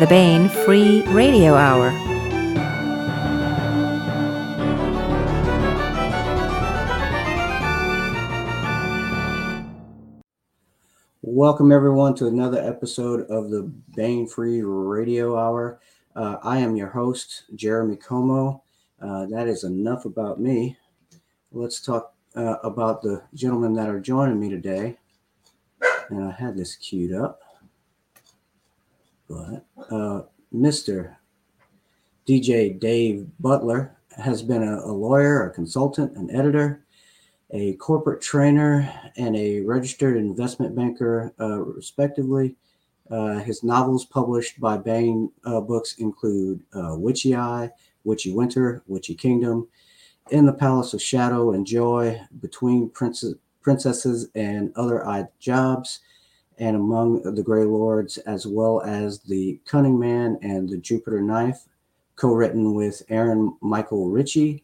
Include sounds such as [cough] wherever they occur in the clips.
the Baen Free Radio Hour. Welcome, everyone, to another episode of the Baen Free Radio Hour. Uh, I am your host, Jeremy Como. Uh, that is enough about me. Let's talk uh, about the gentlemen that are joining me today. And I had this queued up. But uh, Mr. DJ Dave Butler has been a, a lawyer, a consultant, an editor, a corporate trainer, and a registered investment banker, uh, respectively. Uh, his novels published by Baen uh, Books include uh, Witchy Eye, Witchy Winter, Witchy Kingdom, In the Palace of Shadow and Joy, Between Princess, Princesses and Other Odd Jobs, and Among the Grey Lords, as well as The Cunning Man and The Jupiter Knife, co written with Aaron Michael Ritchie.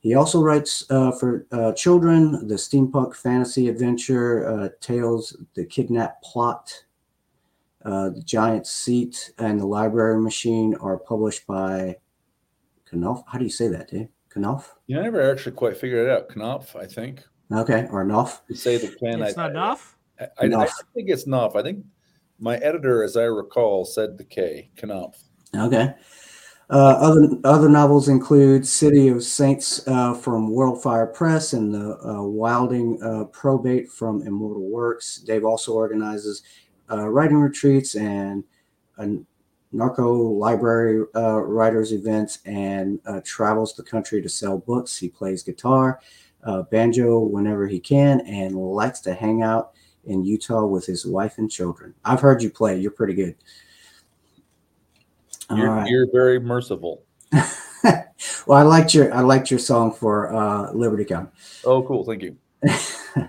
He also writes uh, for uh, children the steampunk fantasy adventure uh, Tales, The Kidnap Plot, uh, The Giant Seat, and The Library Machine are published by Knopf. How do you say that, Dave? Knopf? You know, I never actually quite figured it out. Knopf, I think. Okay, or Knopf. You say the plan. It's I, not enough. I, I, I think it's Knopf. I think my editor, as I recall, said the K. Knopf. Okay. Uh, other other novels include City of Saints uh, from WordFire Press and the uh, Wilding uh, Probate from Immortal Works. Dave also organizes uh, writing retreats and a narco library uh, writers events and uh, travels the country to sell books. He plays guitar, uh, banjo whenever he can, and likes to hang out in Utah with his wife and children. I've heard you play. You're pretty good. You're, right. you're very merciful. [laughs] well, I liked your I liked your song for uh, LibertyCon, Oh, cool. Thank you. [laughs]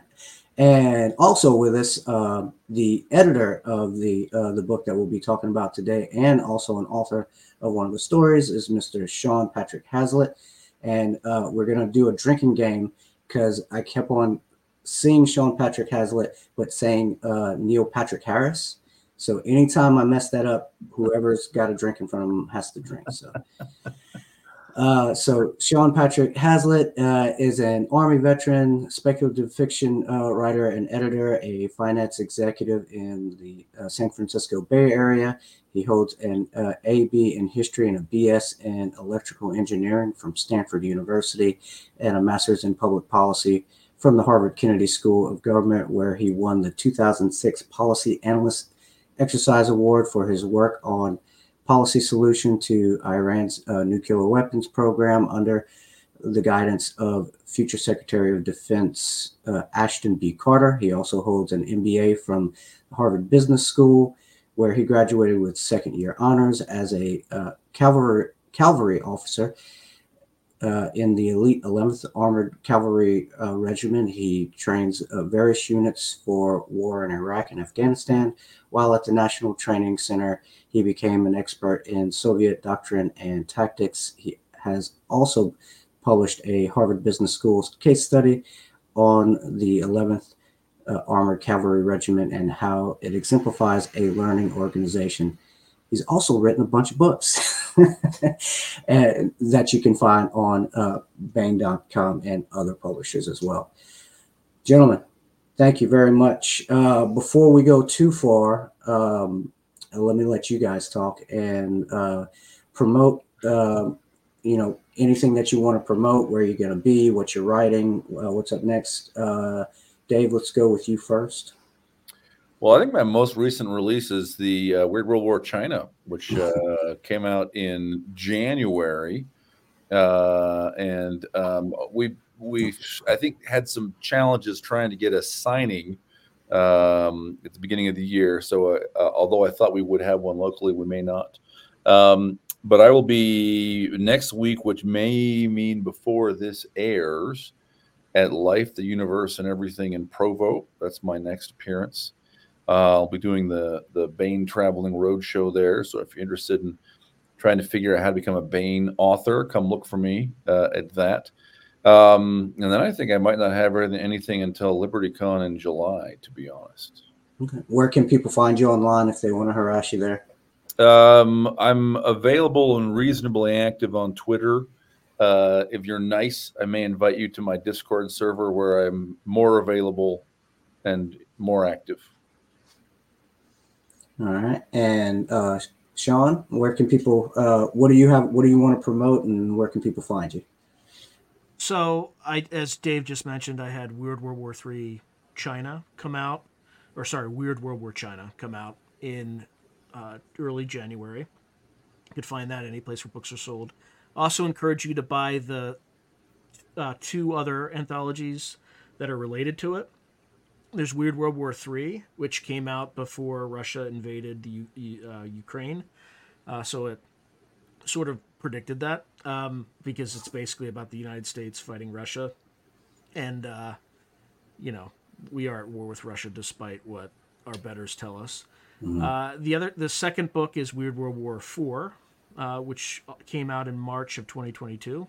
and also with us uh, the editor of the uh, the book that we'll be talking about today, and also an author of one of the stories is Mr. Sean Patrick Hazlett, and uh, we're gonna do a drinking game because I kept on seeing Sean Patrick Hazlett but saying uh, Neil Patrick Harris. So anytime I mess that up, whoever's got a drink in front of them has to drink. So. [laughs] Uh, so Sean Patrick Hazlett uh, is an Army veteran, speculative fiction uh, writer and editor, a finance executive in the uh, San Francisco Bay Area. He holds an uh, AB in history and a BS in electrical engineering from Stanford University, and a master's in public policy from the Harvard Kennedy School of Government, where he won the 2006 Policy Analyst Exercise Award for his work on policy solution to Iran's uh, nuclear weapons program under the guidance of future Secretary of Defense uh, Ashton B. Carter. He also holds an MBA from Harvard Business School, where he graduated with second year honors as a uh, cavalry cavalry officer. Uh, in the elite 11th Armored Cavalry uh, Regiment, he trains uh, various units for war in Iraq and Afghanistan. While at the National Training Center, he became an expert in Soviet doctrine and tactics. He has also published a Harvard Business School case study on the 11th uh, Armored Cavalry Regiment and how it exemplifies a learning organization. He's also written a bunch of books and [laughs] that you can find on uh, Baen.com and other publishers as well. Gentlemen, thank you very much. Uh, before we go too far, um, uh, let me let you guys talk and uh, promote uh, you know anything that you want to promote where you're going to be what you're writing uh, what's up next uh, dave let's go with you first Well, I think my most recent release is the uh, Weird World War China, which uh, came out in January, uh, and um, we we I think had some challenges trying to get a signing um, at the beginning of the year. So, uh, uh, although I thought we would have one locally, we may not. Um, but I will be next week, which may mean before this airs, at Life, the Universe, and Everything in Provo. That's my next appearance. Uh, I'll be doing the the Baen Traveling Roadshow there. So if you're interested in trying to figure out how to become a Baen author, come look for me uh, at that. Um, and then I think I might not have anything- anything until LibertyCon in July, to be honest. okay. where can people find you online if they want to harass you there Um, I'm available and reasonably active on Twitter. Uh, if you're nice, I may invite you to my Discord server where I'm more available and more active. All right. And uh, Sean, where can people? Uh, what do you have? What do you want to promote, and where can people find you? So I, as Dave just mentioned, I had Weird World War Three China come out, or sorry, Weird World War China come out in uh, early January. You could find that any place where books are sold. Also, encourage you to buy the uh, two other anthologies that are related to it. There's Weird World War Three, which came out before Russia invaded the uh, Ukraine, uh, so it sort of predicted that um, because it's basically about the United States fighting Russia, and uh, you know we are at war with Russia despite what our betters tell us. Uh, the other, the second book is Weird World War Four, uh, which came out in March of 2022.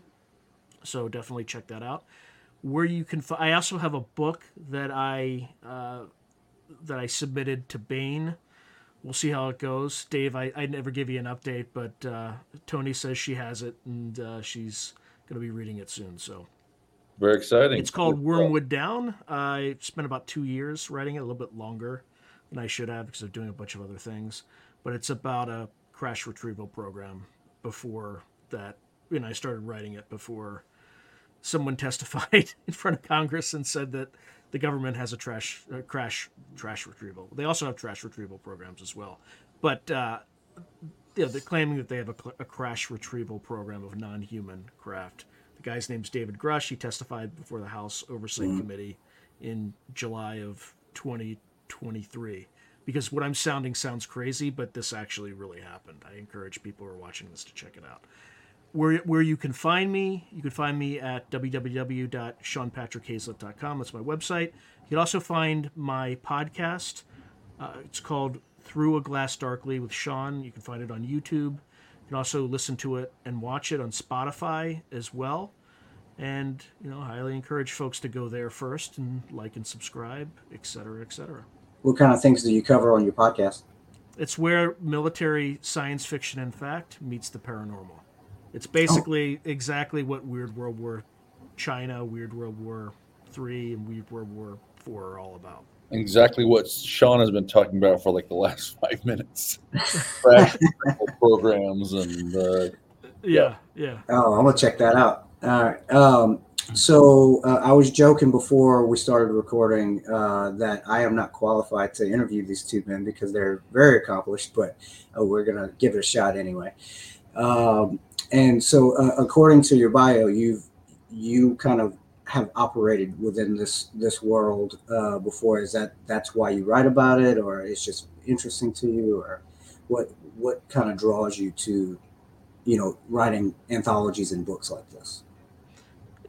So definitely check that out. Where you can, I also have a book that I uh, that I submitted to Baen. We'll see how it goes, Dave. I I never give you an update, but uh, Toni says she has it and uh, she's going to be reading it soon. So Very exciting. it's called Wormwood Down. I spent about two years writing it, a little bit longer than I should have because of doing a bunch of other things. But it's about a crash retrieval program. Before that, and I started writing it before someone [laughs] testified in front of Congress and said that the government has a trash uh, crash trash retrieval. They also have trash retrieval programs as well, but uh, you know, they're claiming that they have a, a crash retrieval program of non-human craft. The guy's name's David Grusch. He testified before the House Oversight Committee in July of 2023. Because what I'm sounding sounds crazy, but this actually really happened. I encourage people who are watching this to check it out. Where, where you can find me, you can find me at www.seanpatrickhazlett.com. That's my website. You can also find my podcast. Uh, it's called Through a Glass Darkly with Sean. You can find it on YouTube. You can also listen to it and watch it on Spotify as well. And, you know, I highly encourage folks to go there first and like and subscribe, et cetera, et cetera. What kind of things do you cover on your podcast? It's where military science fiction and fact meets the paranormal. It's basically exactly what Weird World War China, Weird World War Three, and Weird World War Four are all about. exactly what Sean has been talking about for like the last [laughs] five minutes. Programs and uh, Yeah, yeah. Oh, I'm gonna check that out. All right. Um, so uh, I was joking before we started recording uh, that I am not qualified to interview these two men because they're very accomplished, but uh, we're gonna give it a shot anyway. Um, and so, uh, according to your bio, you've you kind of have operated within this this world uh, before. Is that that's why you write about it, or it's just interesting to you, or what what kind of draws you to you know writing anthologies and books like this?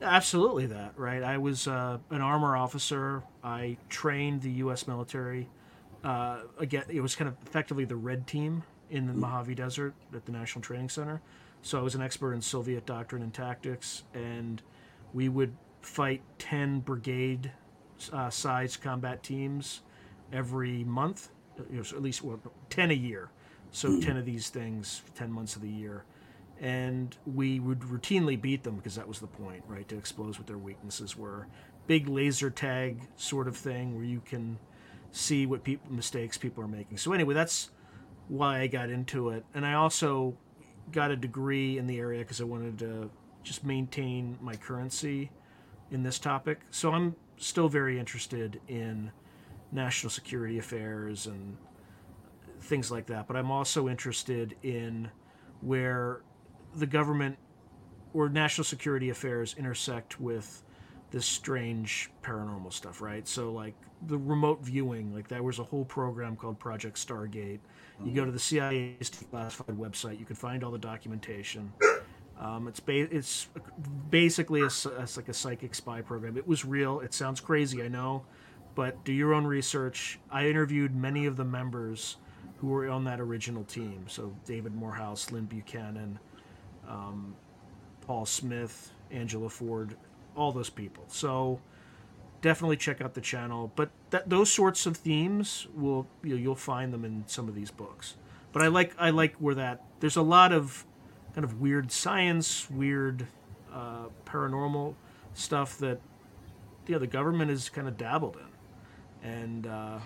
Absolutely, that right. I was uh, an armor officer. I trained the U.S. military. Uh, again, it was kind of effectively the red team in the Mojave Desert at the National Training Center. So I was an expert in Soviet doctrine and tactics, and we would fight ten brigade uh, size combat teams every month, you know, so at least well, ten a year. So ten of these things, ten months of the year and we would routinely beat them because that was the point, right? To expose what their weaknesses were. Big laser tag sort of thing where you can see what people mistakes people are making. So anyway, that's why I got into it, and I also got a degree in the area because I wanted to just maintain my currency in this topic. So I'm still very interested in national security affairs and things like that, but I'm also interested in where the government or national security affairs intersect with this strange paranormal stuff, right? So like the remote viewing, like there was a whole program called Project Stargate. You go to the CIA's classified website, you can find all the documentation. Um, it's ba- it's basically a, it's like a psychic spy program. It was real. It sounds crazy, I know, but do your own research. I interviewed many of the members who were on that original team. So David Morehouse, Lynn Buchanan, um, Paul Smith, Angela Ford, all those people. So definitely check out the channel. But that those sorts of themes will you know, you'll find them in some of these books. But I like I like where that there's a lot of kind of weird science, weird uh, paranormal stuff that you know the government is kind of dabbled in, and uh,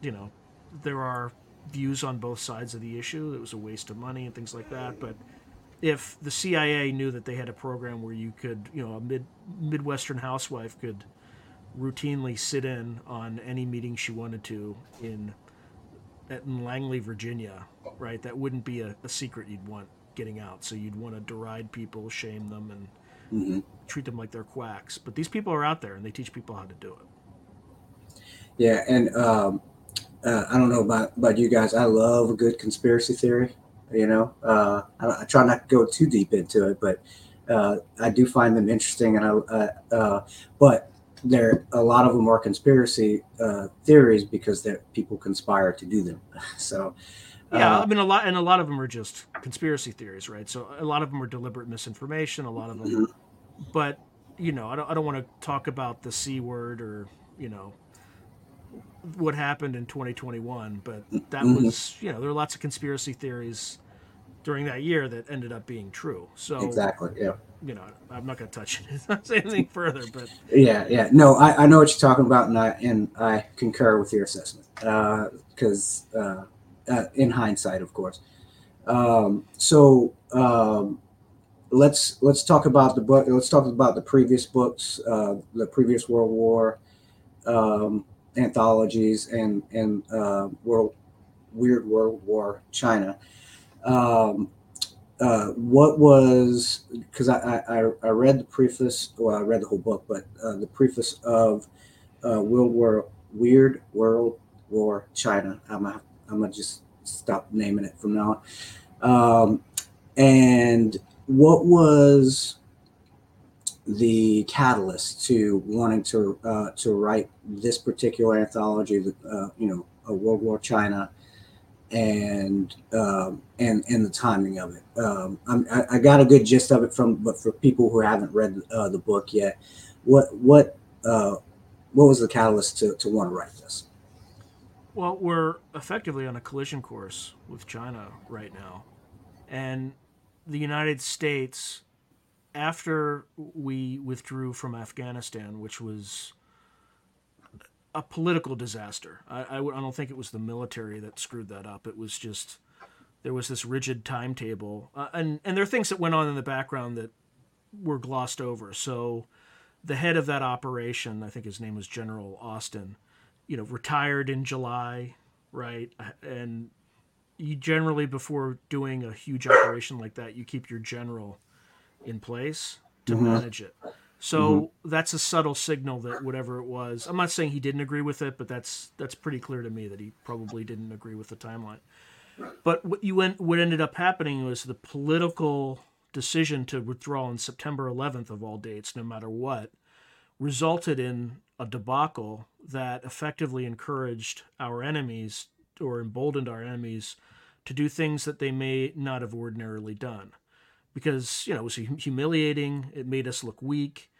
you know there are views on both sides of the issue. It was a waste of money and things like that, but if the CIA knew that they had a program where you could, you know, a mid midwestern housewife could routinely sit in on any meeting she wanted to in in Langley, Virginia, right? That wouldn't be a, a secret you'd want getting out. So you'd want to deride people, shame them, and hmm treat them like they're quacks. But these people are out there, and they teach people how to do it. Yeah, and um, uh, I don't know about about you guys. I love a good conspiracy theory. You know, uh, I, I try not to go too deep into it, but uh, I do find them interesting. And I, uh, uh, but there a lot of them are conspiracy uh, theories because that people conspire to do them. [laughs] So Yeah, uh, I mean a lot, and a lot of them are just conspiracy theories, right? So a lot of them are deliberate misinformation. A lot of them, but you know, I don't, I don't want to talk about the c word or you know what happened in 2021, but that Mhm. was you know there were lots of conspiracy theories during that year that ended up being true. So exactly. Yeah. you know, I'm not going to touch it, [laughs] not say anything further, but Yeah, yeah. No, I, I know what you're talking about, and I and I concur with your assessment. Because uh, uh, in hindsight, of course. Um, so um, let's let's talk about the book. Let's talk about the previous books, uh, the previous World War um, anthologies, and and uh, World Weird World War China. Um, uh, what was because I, I I read the preface. Well, I read the whole book, but uh, the preface of uh, World War Weird World War China. I'm gonna, I'm gonna just stop naming it from now on. Um, and what was the catalyst to wanting to uh, to write this particular anthology? Uh, you know, a World War China and um, and and the timing of it. Um, I, I got a good gist of it from, but for people who haven't read uh, the book yet, what what uh, what was the catalyst to, to want to write this? Well, we're effectively on a collision course with China right now. And the United States, after we withdrew from Afghanistan, which was a political disaster, I, I, w- I don't think it was the military that screwed that up. It was just there was this rigid timetable. Uh, and, and there are things that went on in the background that were glossed over. So the head of that operation, I think his name was General Austin, you know, retired in July, right? And you generally, before doing a huge operation like that, you keep your general in place to Mhm. manage it. So that's a subtle signal that whatever it was, I'm not saying he didn't agree with it, but that's that's pretty clear to me that he probably didn't agree with the timeline. But what you went, what ended up happening was the political decision to withdraw on September 11th of all dates, no matter what, resulted in a debacle that effectively encouraged our enemies or emboldened our enemies to do things that they may not have ordinarily done because you know it was humiliating. It made us look weak.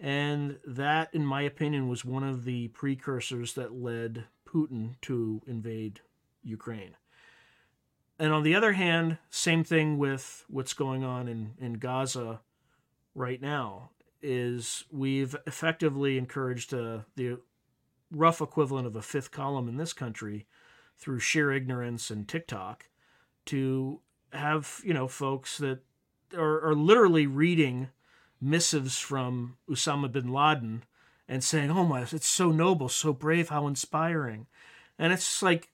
And that in my opinion was one of the precursors that led putin to invade ukraine. And on the other hand same thing with what's going on in, in gaza right now is we've effectively encouraged uh, the rough equivalent of a fifth column in this country through sheer ignorance and TikTok to have you know folks that are, are literally reading missives from Osama bin Laden and saying, "Oh my, it's so noble, so brave, how inspiring," and it's like,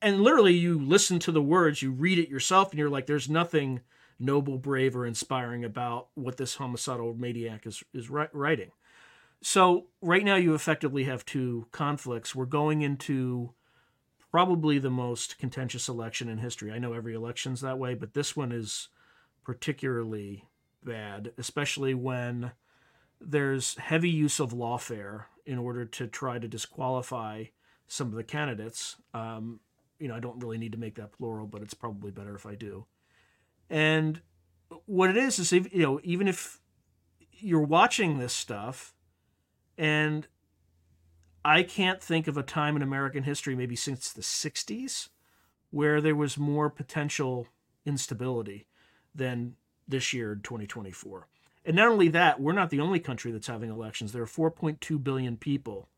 and literally you listen to the words, you read it yourself, and you're like, "There's nothing." noble, brave, or inspiring about what this homicidal maniac is is writing. So right now you effectively have two conflicts. We're going into probably the most contentious election in history. I know every election's that way, but this one is particularly bad, especially when there's heavy use of lawfare in order to try to disqualify some of the candidates. Um, you know, I don't really need to make that plural, but it's probably better if I do. And what it is is, if, you know, even if you're watching this stuff, and I can't think of a time in American history, maybe since the '60s, where there was more potential instability than this year 2024. And not only that, we're not the only country that's having elections. There are 4.2 billion people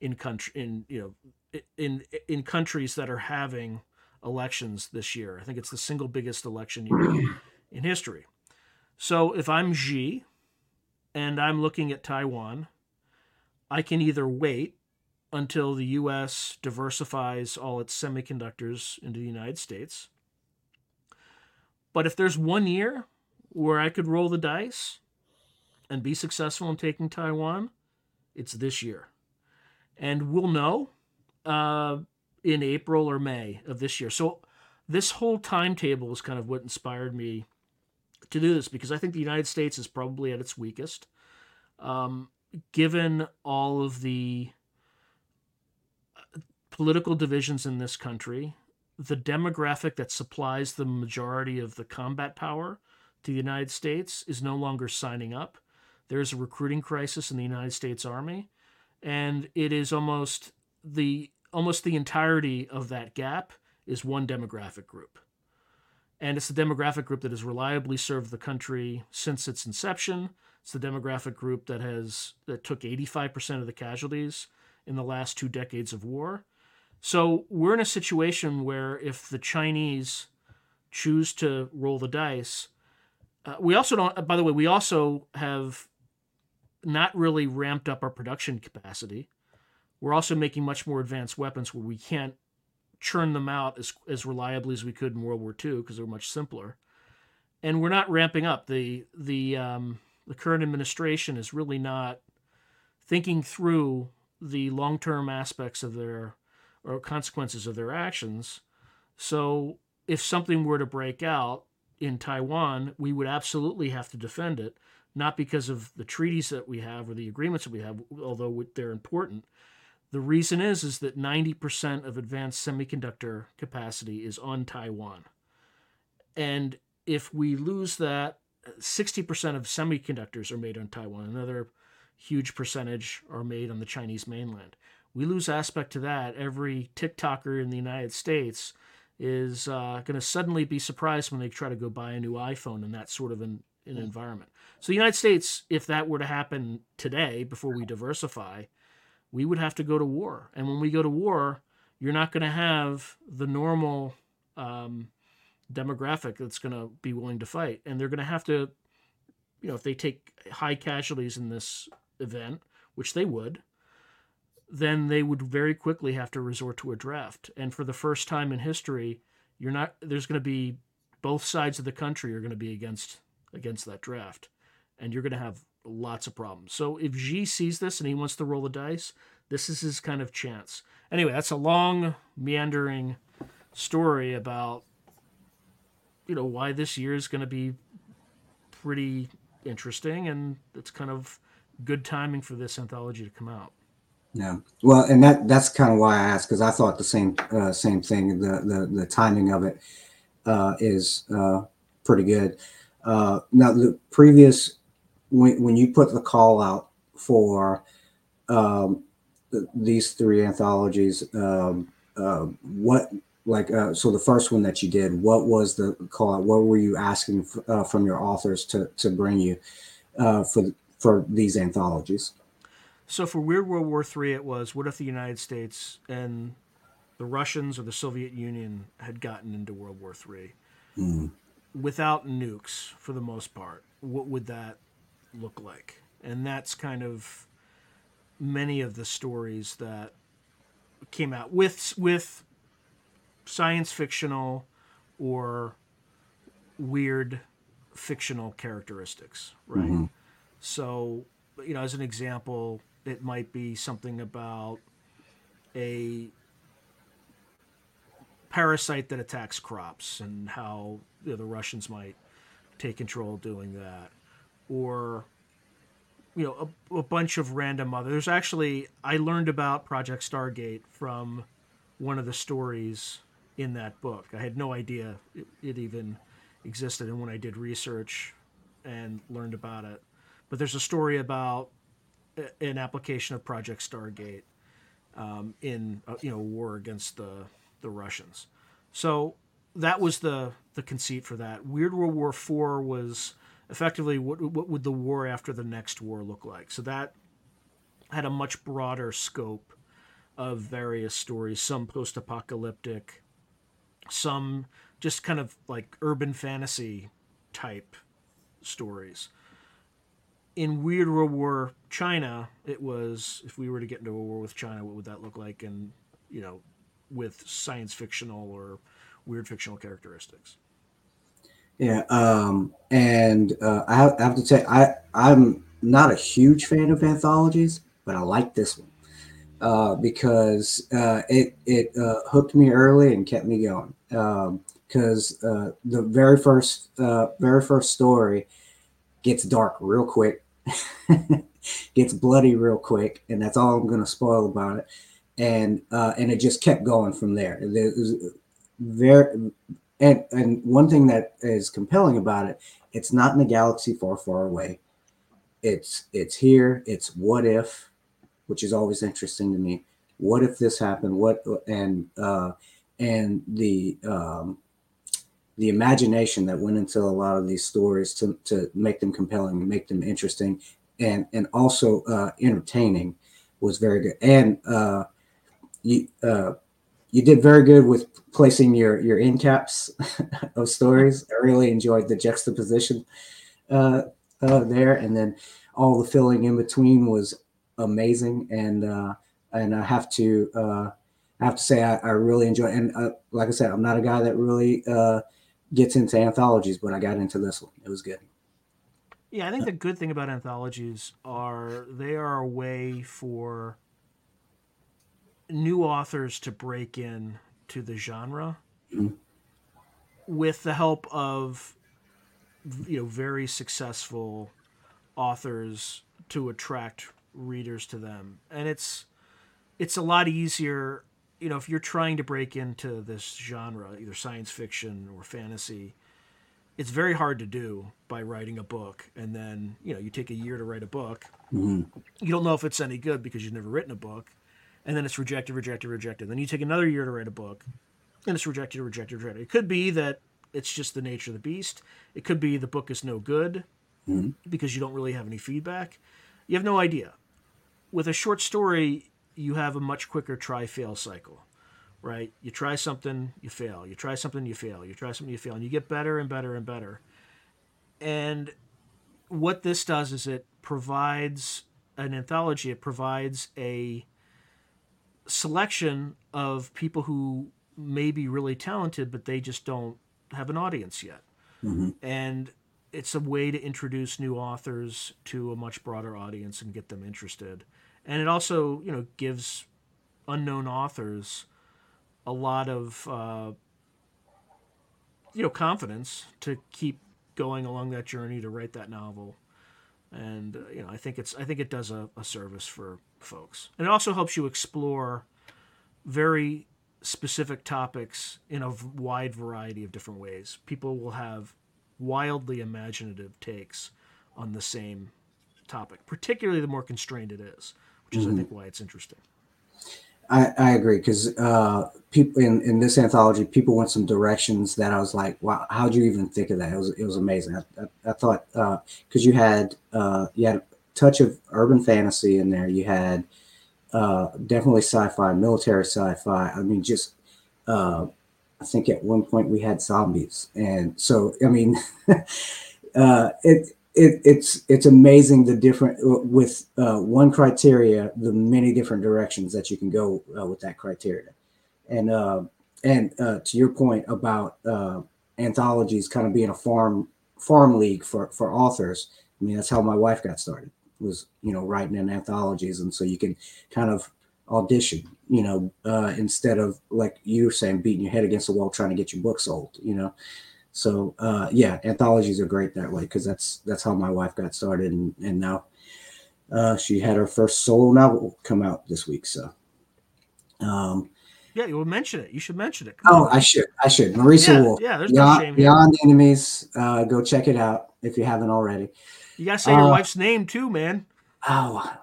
in country in you know in in countries that are having elections this year. I think it's the single biggest election year in history. So if I'm Xi and I'm looking at Taiwan, I can either wait until the US diversifies all its semiconductors into the United States. But if there's one year where I could roll the dice and be successful in taking Taiwan, it's this year. And we'll know uh, in April or May of this year. So this whole timetable is kind of what inspired me to do this because I think the United States is probably at its weakest. Um, given all of the uh, political divisions in this country, the demographic that supplies the majority of the combat power to the United States is no longer signing up. There's a recruiting crisis in the United States Army, and it is almost the almost the entirety of that gap is one demographic group. And it's the demographic group that has reliably served the country since its inception. It's the demographic group that has that took 85% of the casualties in the last two decades of war. So we're in a situation where if the Chinese choose to roll the dice, uh, we also don't. By the way, we also have not really ramped up our production capacity. We're also making much more advanced weapons where we can't churn them out as, as reliably as we could in World War II because they're much simpler. And we're not ramping up. The the um, the current administration is really not thinking through the long term aspects of their or consequences of their actions. So if something were to break out in Taiwan, we would absolutely have to defend it, not because of the treaties that we have or the agreements that we have, although they're important. The reason is is that 90% of advanced semiconductor capacity is on Taiwan. And if we lose that, 60% of semiconductors are made on Taiwan. Another huge percentage are made on the Chinese mainland. We lose aspect to that. Every TikToker in the United States is uh, going to suddenly be surprised when they try to go buy a new iPhone in that sort of an, an environment. So the United States, if that were to happen today, before we diversify, we would have to go to war. And when we go to war, you're not going to have the normal um, demographic that's going to be willing to fight, and they're going to have to, you know, if they take high casualties in this event, which they would, then they would very quickly have to resort to a draft. And for the first time in history, you're not there's going to be both sides of the country are going to be against against that draft, and you're going to have lots of problems. So if Xi sees this and he wants to roll the dice, this is his kind of chance. Anyway, that's a long meandering story about you know why this year is going to be pretty interesting, and it's kind of good timing for this anthology to come out. Yeah, well, and that that's kind of why I asked because I thought the same uh, same thing. The the the timing of it uh, is uh, pretty good. Uh, now, the previous when when you put the call out for um, these three anthologies, um, uh, what like uh, so the first one that you did what was the call out what were you asking f- from your authors to to bring you for for these anthologies so for weird world war iii it was what if the united states and the russians or the soviet union had gotten into world war iii mm. without nukes for the most part what would that look like and that's kind of many of the stories that came out with with science fictional or weird fictional characteristics, right? Mm-hmm. So, you know, as an example, it might be something about a parasite that attacks crops and how you know, the Russians might take control doing that, or you know, a, a bunch of random other. There's actually I learned about Project Stargate from one of the stories in that book. I had no idea it, it even existed, and when I did research and learned about it, but there's a story about an application of Project Stargate um, in uh, you know war against the the Russians. So that was the the conceit for that. Weird World War Four was effectively what what would the war after the next war look like? So that had a much broader scope of various stories, some post apocalyptic, some just kind of like urban fantasy type stories. In Weird World War China, it was if we were to get into a war with China, what would that look like? And you know, with science fictional or weird fictional characteristics. Yeah, um, and uh, I, have, I have to say, I I'm not a huge fan of anthologies, but I like this one uh, because uh, it it uh, hooked me early and kept me going. Because um, uh, the very first uh, very first story gets dark real quick, [laughs] gets bloody real quick, and that's all I'm to spoil about it. And and it just kept going from there. It was very and and one thing that is compelling about it, it's not in a galaxy far, far away. It's it's here. It's what if, which is always interesting to me. What if this happened? What and uh, and the um, the imagination that went into a lot of these stories to to make them compelling, make them interesting, and and also uh, entertaining was very good. And uh, you uh, you did very good with placing your your in caps [laughs] of stories. I really enjoyed the juxtaposition uh, uh, there, and then all the filling in between was amazing. And uh, and I have to uh, I have to say I, I really enjoy. And uh, like I said, I'm not a guy that really uh, gets into anthologies, but I got into this one. It was good. Yeah, I think the good thing about anthologies are they are a way for new authors to break in to the genre mm-hmm. with the help of you know very successful authors to attract readers to them and it's it's a lot easier you know if you're trying to break into this genre either science fiction or fantasy it's very hard to do by writing a book and then you know you take a year to write a book mm-hmm. you don't know if it's any good because you've never written a book and then it's rejected, rejected, rejected. Then you take another year to write a book, and it's rejected, rejected, rejected. It could be that it's just the nature of the beast. It could be the book is no good mm-hmm. because you don't really have any feedback. You have no idea. With a short story, you have a much quicker try fail cycle, right? You try something, you fail. You try something, you fail. You try something, you fail. And you get better and better and better. And what this does is it provides an anthology, it provides a selection of people who may be really talented, but they just don't have an audience yet. Mm-hmm. And it's a way to introduce new authors to a much broader audience and get them interested. And it also, you know, gives unknown authors a lot of, uh, you know, confidence to keep going along that journey to write that novel. And uh, you know, I think it's I think it does a, a service for folks. And it also helps you explore very specific topics in a wide variety of different ways. People will have wildly imaginative takes on the same topic, particularly the more constrained it is, which is, mm-hmm. I think, why it's interesting. I, I agree because uh, people in, in this anthology, people went some directions that I was like, wow, how'd you even think of that? It was it was amazing. I, I, I thought because uh, you had uh, you had a touch of urban fantasy in there. You had uh, definitely sci-fi, military sci-fi. I mean, just uh, I think at one point we had zombies, and so I mean, [laughs] uh, it, it it's it's amazing the different with uh, one criteria, the many different directions that you can go uh, with that criteria, and uh, and uh, to your point about uh, anthologies kind of being a farm farm league for for authors. I mean, that's how my wife got started was you know writing in anthologies, and so you can kind of audition, you know, uh, instead of like you were saying, beating your head against the wall trying to get your book sold, you know. So uh, yeah, anthologies are great that way because that's that's how my wife got started, and and now uh, she had her first solo novel come out this week. So. Um, yeah, you will mention it. You should mention it. Come oh, on. I should. I should. Marisa yeah, Wolf. Yeah, there's Beyond, no shame. Beyond Enemies. Uh, go check it out if you haven't already. You gotta say your uh, wife's name too, man. Oh,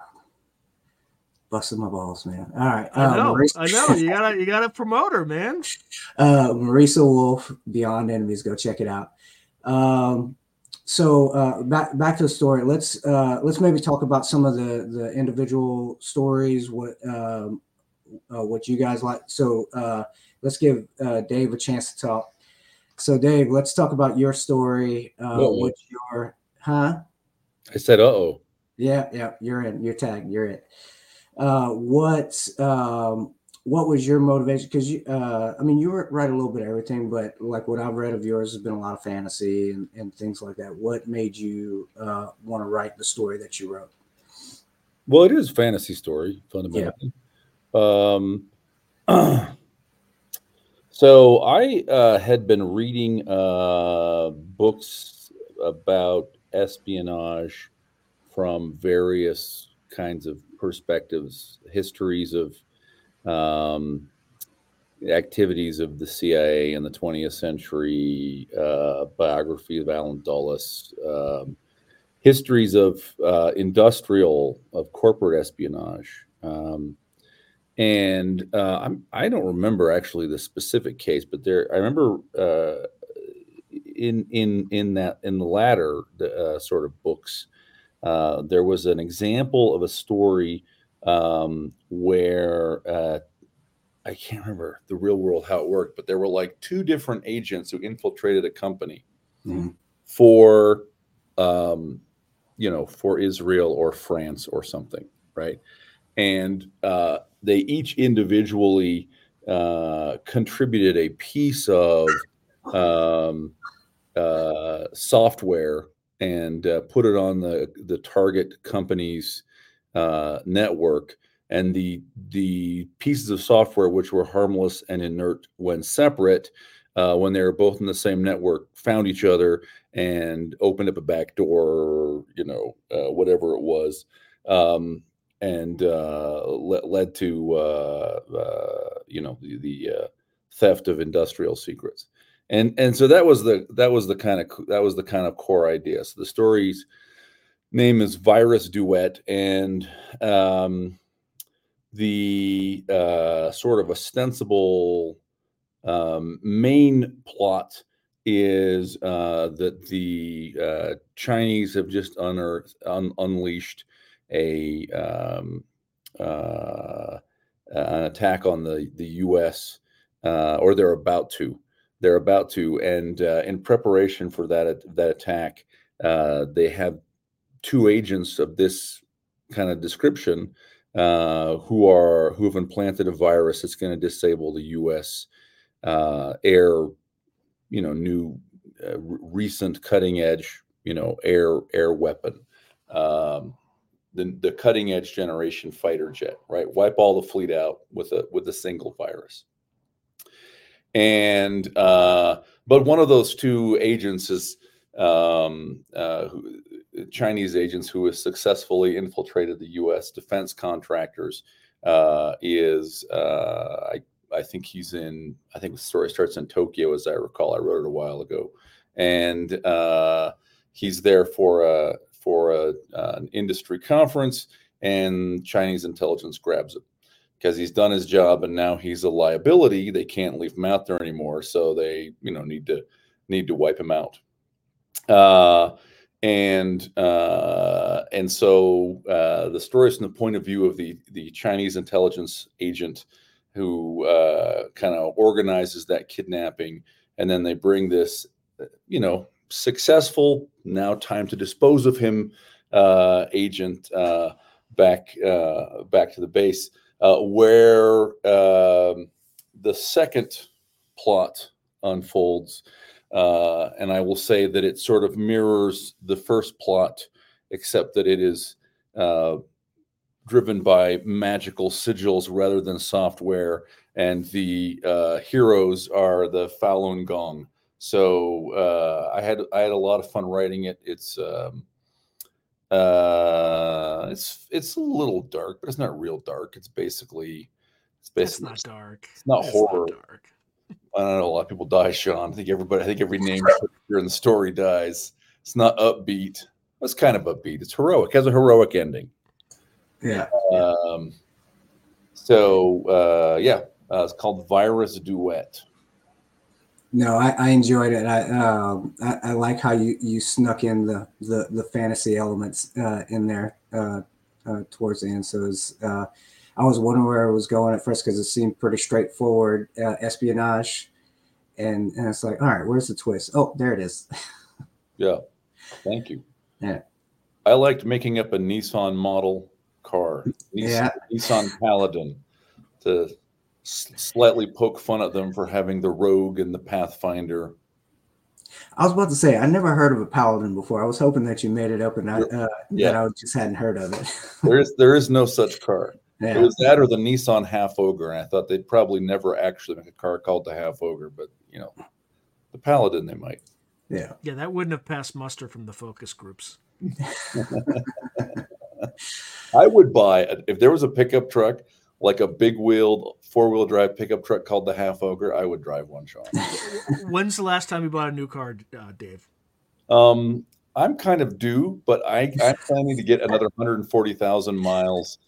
busting my balls, man. All right, I uh, know, Marisa, I know. You gotta, [laughs] you gotta promote her, man. uh, Marisa Wolf, Beyond Enemies. Go check it out. Um, so uh, back back to the story. Let's uh, let's maybe talk about some of the the individual stories. What um, uh, what you guys like. So uh, let's give uh, Dave a chance to talk. So Dave, let's talk about your story. Uh, Uh-oh. what's your huh? I said, "Uh oh." Yeah, yeah, you're in. You're tagged. You're in. Uh, what um, what was your motivation? Because you, uh, I mean, you write a little bit of everything, but like what I've read of yours has been a lot of fantasy and, and things like that. What made you uh, want to write the story that you wrote? Well, it is a fantasy story fundamentally. Um, [clears throat] so I uh, had been reading uh, books about espionage from various kinds of perspectives, histories of um, activities of the CIA in the 20th century, uh, biography of Allen Dulles. Um, histories of uh, industrial of corporate espionage um, and uh, I'm, i don't remember actually the specific case but there i remember uh, in in in that in the latter uh, sort of books uh, there was an example of a story um, where uh, i can't remember the real world how it worked but there were like two different agents who infiltrated a company Mhm. for um, you know, for Israel or France or something, right? And uh, they each individually uh, contributed a piece of um, uh, software and uh, put it on the the target company's uh, network. And the the pieces of software which were harmless and inert when separate, uh, when they were both in the same network, found each other and opened up a back door, you know, uh, whatever it was, um, and uh, le- led to uh, you know the, the theft of industrial secrets. And and so that was the that was the kind of that was the kind of core idea. So the story's name is Virus Duet, and um, the uh, sort of ostensible um, main plot is uh, that the uh, Chinese have just unearthed, un- unleashed a um, uh, an attack on the the U.S. Uh, or they're about to. They're about to, and uh, in preparation for that that attack, uh, they have two agents of this kind of description uh, who are who have implanted a virus that's going to disable the U.S. Uh, air you know new uh, recent cutting edge you know air air weapon um, the the cutting edge generation fighter jet right wipe all the fleet out with a with a single virus and uh, but one of those two agents is um, uh, who, Chinese agents who has successfully infiltrated the U.S. defense contractors uh, is uh, I I think he's in. I think the story starts in Tokyo, as I recall. I wrote it a while ago, and uh, he's there for a for a, an industry conference, and Chinese intelligence grabs him because he's done his job, and now he's a liability. They can't leave him out there anymore, so they you know need to need to wipe him out. Uh, and uh, and so uh, the story is from the point of view of the the Chinese intelligence agent who uh, kind of organizes that kidnapping, and then they bring this, you know, successful now time to dispose of him uh, agent uh, back back to the base, uh, where um, the second plot unfolds. Uh, and I will say that it sort of mirrors the first plot, except that it is uh, driven by magical sigils rather than software, and the uh, heroes are the Falun Gong. So uh, I had I had a lot of fun writing it. It's um, uh, it's it's a little dark, but it's not real dark. It's basically it's That's basically not dark. it's not That's horror. dark. I don't know. A lot of people die, Sean. I think everybody. I think every [laughs] name here in the story dies. It's not upbeat. It's kind of upbeat. It's heroic. It has a heroic ending. Yeah. Um, So uh, yeah, uh, it's called Virus Duet. No, I, I enjoyed it. I, um, I I like how you you snuck in the the, the fantasy elements uh, in there uh, uh, towards the end. So was, uh, I was wondering where it was going at first because it seemed pretty straightforward uh, espionage, and and it's like, all right, where's the twist? Oh, there it is. [laughs] Yeah, thank you. Yeah. I liked making up a Nissan model car, [laughs] Nissan, Yeah. Nissan Paladin, to slightly poke fun at them for having the Rogue and the Pathfinder. I was about to say I never heard of a paladin before. I was hoping that you made it up and I, uh, Yeah. that I just hadn't heard of it. [laughs] There is there is no such car. It was that or the Nissan Half Ogre, and I thought they'd probably never actually make a car called the Half Ogre, but you know, the Paladin they might. Yeah. Yeah, that wouldn't have passed muster from the focus groups. [laughs] [laughs] I would buy if there was a pickup truck like a big wheeled four wheel drive pickup truck called the Half Ogre. I would drive one, Sean. [laughs] When's the last time you bought a new car, uh, Dave? Um, I'm kind of due, but I, I'm planning to get another 140,000 miles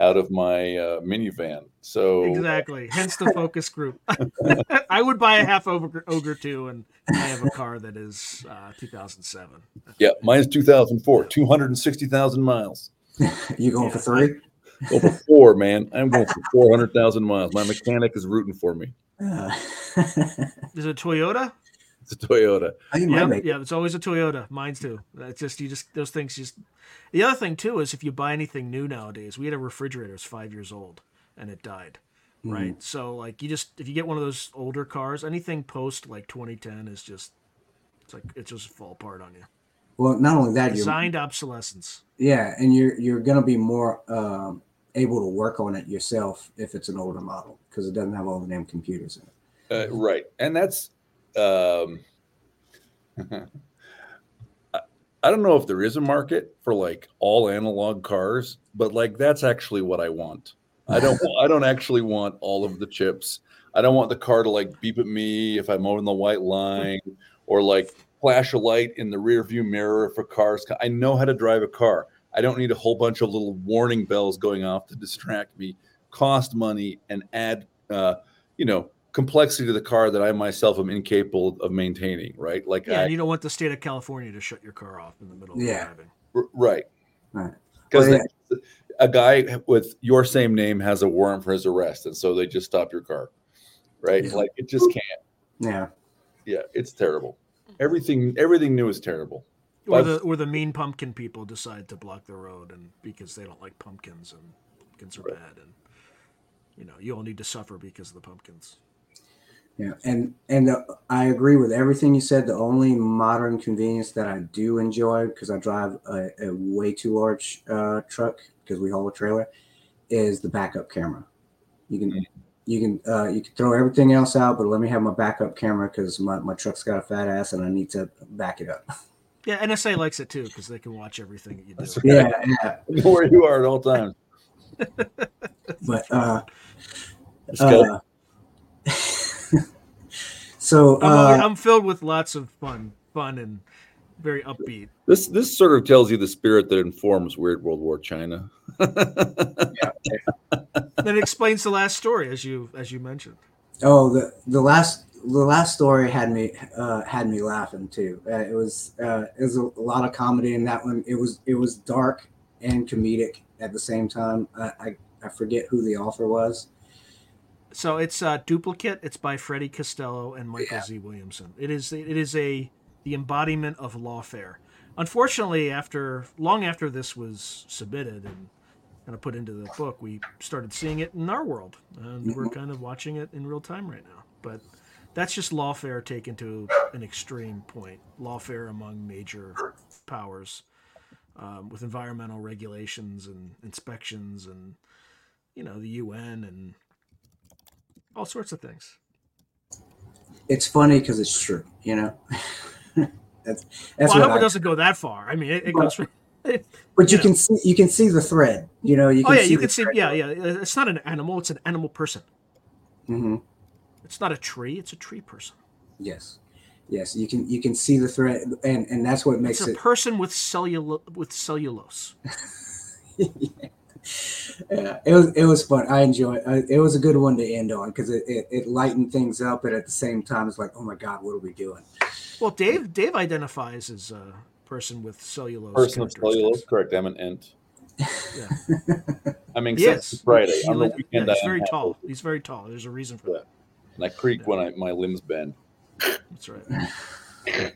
out of my uh, minivan. So Exactly. Hence the focus group. [laughs] I would buy a half ogre, ogre too, and I have a car that is uh, 2007. yeah, mine's 2004, 260,000 miles. [laughs] You going for Yeah, three? Over four, man. I'm going for 400,000 miles. My mechanic is rooting for me. Uh, [laughs] Is it Toyota? It's a Toyota. you might Yeah, yeah. It's always a Toyota. Mine's too. It's just you just those things just. The other thing too is if you buy anything new nowadays, we had a refrigerator that's five years old and it died. Right. So like you just if you get one of those older cars, anything post like 2010 is just it's like it just fall apart on you. Well, not only that, you're Designed obsolescence. yeah, and you're you're gonna be more um, able to work on it yourself if it's an older model because it doesn't have all the damn computers in it. Uh, right. And that's, um, [laughs] I, I don't know if there is a market for like all analog cars, but like that's actually what I want. I don't, [laughs] I don't actually want all of the chips. I don't want the car to like beep at me if I'm mowing the white line or like flash a light in the rear view mirror if a car's. I know how to drive a car. I don't need a whole bunch of little warning bells going off to distract me, cost money, and add, uh, you know, complexity to the car that I myself am incapable of maintaining. Right? Like, Yeah, I, and you don't want the state of California to shut your car off in the middle of Yeah. driving. r- right? Right. Because Well, a guy with your same name has a warrant for his arrest, and so they just stop your car. Right? Yeah. Like it just can't. Yeah, Yeah, it's terrible. Everything, everything new is terrible. Or the or the mean pumpkin people decide to block the road and because they don't like pumpkins and pumpkins are Right. bad and you know you all need to suffer because of the pumpkins. yeah, and and uh, I agree with everything you said. The only modern convenience that I do enjoy because I drive a, a way too large uh, truck because we haul a trailer is the backup camera. You can. Mm. You can uh, you can throw everything else out, but let me have my backup camera because my, my truck's got a fat ass and I need to back it up. [laughs] Yeah, NSA likes it too because they can watch everything that you do. Right. Yeah, yeah. [laughs] Where you are at all times. [laughs] But uh, Just gotta- uh [laughs] so I'm, uh, I'm filled with lots of fun, fun and very upbeat. this this sort of tells you the spirit that informs Weird World War China. Then it explains the last story as you as you mentioned. Oh, the the last the last story had me uh, had me laughing too. Uh, it was uh, it was a, lot of comedy in that one. It was it was dark and comedic at the same time. I I, I forget who the author was. So it's a duplicate. It's by Freddie Costello and Michael Z. Williamson. It is it is a the embodiment of lawfare. Unfortunately, after long after this was submitted and kind of put into the book, we started seeing it in our world, and we're kind of watching it in real time right now. But that's just lawfare taken to an extreme point. Lawfare among major powers um, with environmental regulations and inspections and you know the UN and all sorts of things. It's funny because it's true. You know. [laughs] that's that's well, I hope I, it doesn't go that far. I mean, it, it goes. It, But you [laughs] you can see you can see the thread. You know. You oh yeah, see you can see. thread. Yeah, yeah. It's not an animal. It's an animal person. hmm It's not a tree. It's a tree person. Yes. Yes. You can you can see the thread, and and that's what makes It's a it. person with cellulo- with cellulose. [laughs] yeah, uh, it was it was fun. I enjoyed. It. it was a good one to end on because it, it, it lightened things up, but at the same time, it's like, oh my god, what are we doing? Well, Dave Dave identifies as a person with cellulose. Person of characteristics. cellulose, correct? I'm an ent. Yeah. [laughs] I mean, Yes. since Friday He on the weekend, yeah, he's very tall. He's very tall. There's a reason for Yeah. that. And I creak when I my limbs bend. That's right.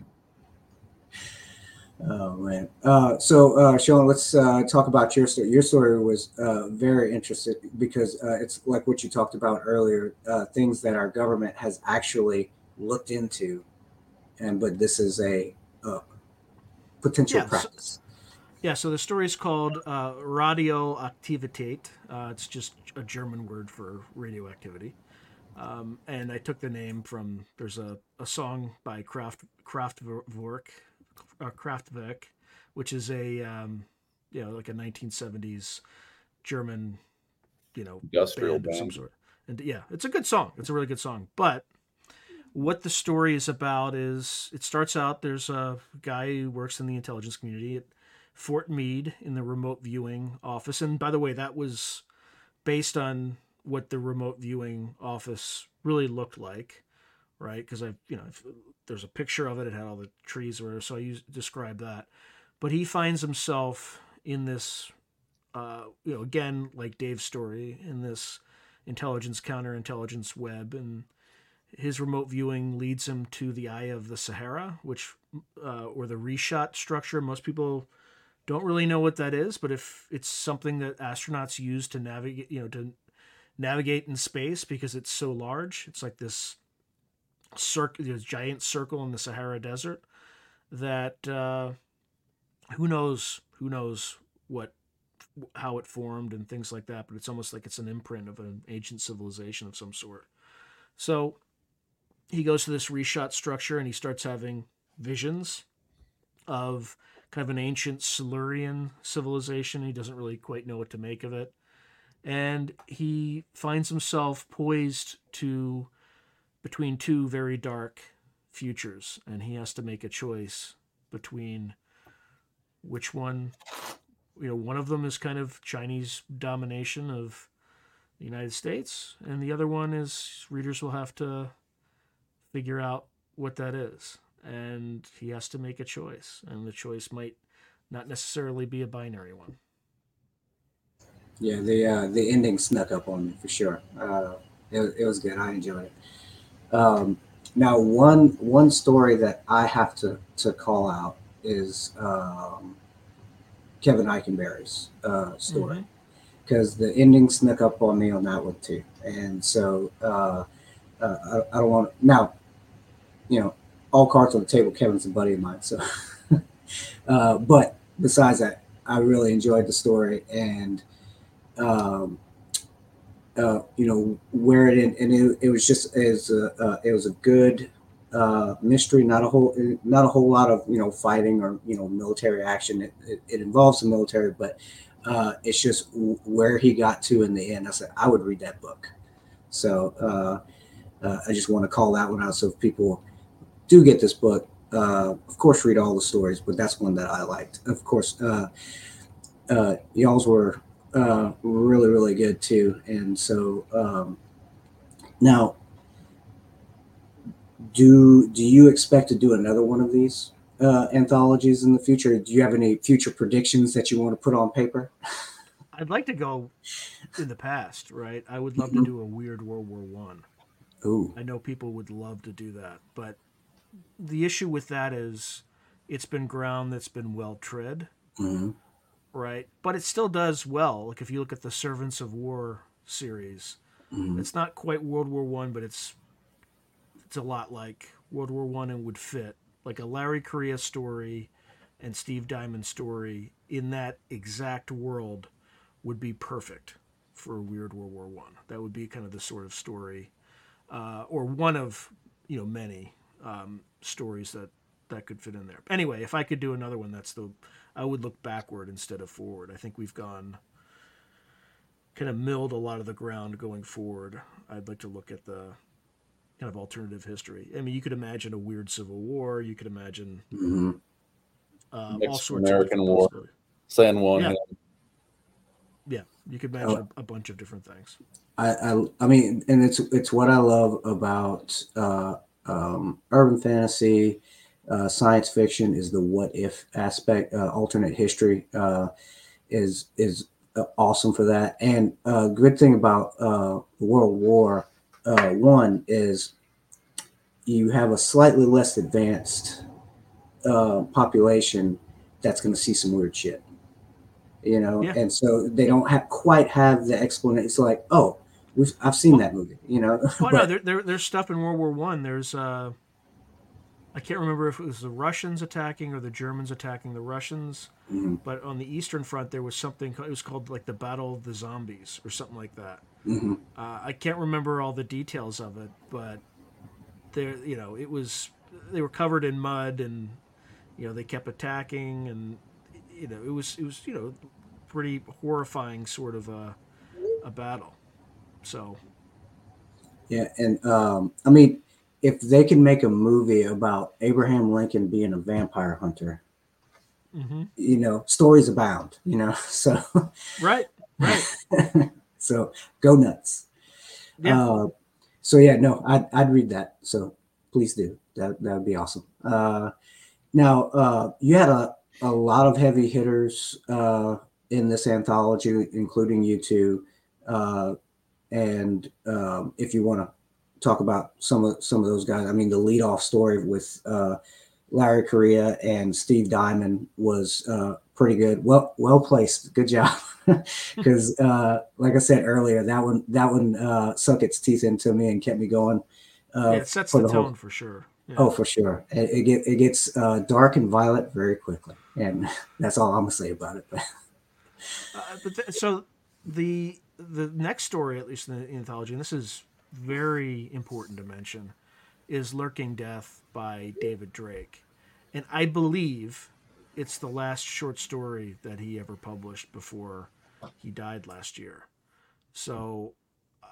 Oh man. Uh, so uh, Sean, let's uh, talk about your story. Your story was uh, very interesting because uh, it's like what you talked about earlier, uh, things that our government has actually looked into, and but this is a uh, potential Yeah, so- practice. Yeah, so the story is called uh, Radioaktivität. Uh, it's just a German word for radioactivity. Um, and I took the name from there's a, a song by Kraft Kraftwerk, uh, Kraftwerk, which is a um, you know like a 1970s German you know Industrial band of some sort. And yeah, it's a good song. It's a really good song. But what the story is about is it starts out there's a guy who works in the intelligence community at Fort Meade in the remote viewing office. And by the way, that was based on what the remote viewing office really looked like, right? Because I, you know, there's a picture of it. It had all the trees, or so I use describe that. But he finds himself in this, uh, you know, again like Dave's story in this intelligence counterintelligence web, and his remote viewing leads him to the eye of the Sahara, which uh, or the Richat structure. Most people don't really know what that is, but if it's something that astronauts use to navigate, you know, to navigate in space because it's so large, it's like this circle, this giant circle in the Sahara Desert. That uh, who knows? Who knows what how it formed and things like that? But it's almost like it's an imprint of an ancient civilization of some sort. So he goes to this Richat structure and he starts having visions of kind of an ancient Silurian civilization. He doesn't really quite know what to make of it. And he finds himself poised to between two very dark futures. And he has to make a choice between which one, you know, one of them is kind of Chinese domination of the United States, and the other one is readers will have to figure out what that is. And he has to make a choice, and the choice might not necessarily be a binary one. Yeah, the uh, the ending snuck up on me for sure. Uh, it, was- it was good. I enjoyed it. Um, now, one one story that I have to to call out is um, Kevin Ikenberry's uh, story because the ending snuck up on me on that one too. And so uh, uh, I, I don't want now, you know, all cards on the table. Kevin's a buddy of mine, so. [laughs] uh, but besides that, I really enjoyed the story and um, uh, you know where it and it, it was just as a, uh, it was a good uh, mystery, not a whole not a whole lot of you know fighting or you know military action. It, it, it involves the military, but uh, it's just w- where he got to in the end. I said I would read that book. So uh, uh, I just want to call that one out. So if people do get this book, uh, of course read all the stories, but that's one that I liked. Of course, uh, uh, y'all's were uh, really really good too. And so um, now, do do you expect to do another one of these uh, anthologies in the future? Do you have any future predictions that you want to put on paper? I'd like to go in the past, right? I would love to do a weird World War One. Ooh, I know people would love to do that, but the issue with that is it's been ground that's been well tread, mhm. Right? But it still does well. Like if you look at the Servants of War series, Mhm. it's not quite World War One, but it's it's a lot like World War One and would fit like a Larry Correia story and Steve Diamond story in that exact world would be perfect for a weird World War One. That would be kind of the sort of story, uh, or one of you know many um, stories that that could fit in there. Anyway, if I could do another one, that's the I would look backward instead of forward. I think we've gone kind of milled a lot of the ground going forward. I'd like to look at the kind of alternative history. I mean, you could imagine a weird civil war. You could imagine Mhm. uh, all sorts American of War. San Juan. Yeah. Hill. You could imagine a, a bunch of different things. I, I, I mean, and it's it's what I love about uh, um, urban fantasy, uh, science fiction is the what if aspect, uh, alternate history uh, is is uh, awesome for that. And uh, good thing about uh, World War uh, One is you have a slightly less advanced uh, population that's going to see some weird shit. You know, Yeah. and so they don't have quite have the explanation. It's like, oh, we've, I've seen that movie. You know, [laughs] Well, But- no, there, there, there's stuff in World War One. There's, uh, I can't remember if it was the Russians attacking or the Germans attacking the Russians, Mhm, but on the Eastern Front there was something. It was called like the Battle of the Zombies or something like that. mhm. Uh, I can't remember all the details of it, but there, you know, it was they were covered in mud and you know they kept attacking and you know it was it was you know pretty horrifying sort of a a battle. So Yeah, and um, I mean, if they can make a movie about Abraham Lincoln being a vampire hunter, hmm you know, stories abound. You know, [laughs] so right, right, [laughs] so go nuts. yeah. Uh, so yeah, no, I'd I'd read that. So please do. That that would be awesome. Uh, now uh, you had a a lot of heavy hitters uh, in this anthology, including you two. Uh, and um, if you want to talk about some of some of those guys, I mean, the leadoff story with uh, Larry Correia and Steve Diamond was uh, pretty good. Well, well placed. Good job. [laughs] Because, [laughs] uh, like I said earlier, that one that one uh, sunk its teeth into me and kept me going. Uh, yeah, it sets the, the whole- tone for sure. Yeah. Oh, for sure. It, it, get, it gets uh, dark and violent very quickly, and [laughs] that's all I'm gonna say about it. Uh, but th- so the the next story, at least in the anthology, and this is very important to mention, is "Lurking Death" by David Drake, and I believe it's the last short story that he ever published before he died last year. So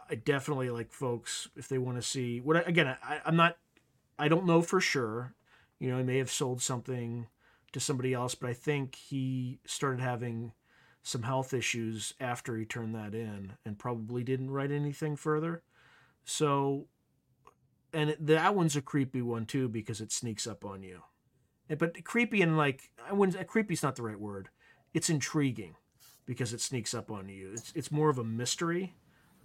I definitely like folks if they want to see what again. I, I'm not. I don't know for sure. You know, he may have sold something to somebody else, but I think he started having some health issues after he turned that in and probably didn't write anything further. So, and that one's a creepy one too because it sneaks up on you. Eh, but creepy and like, I wouldn't, creepy's not the right word. It's intriguing because it sneaks up on you. It's, it's more of a mystery.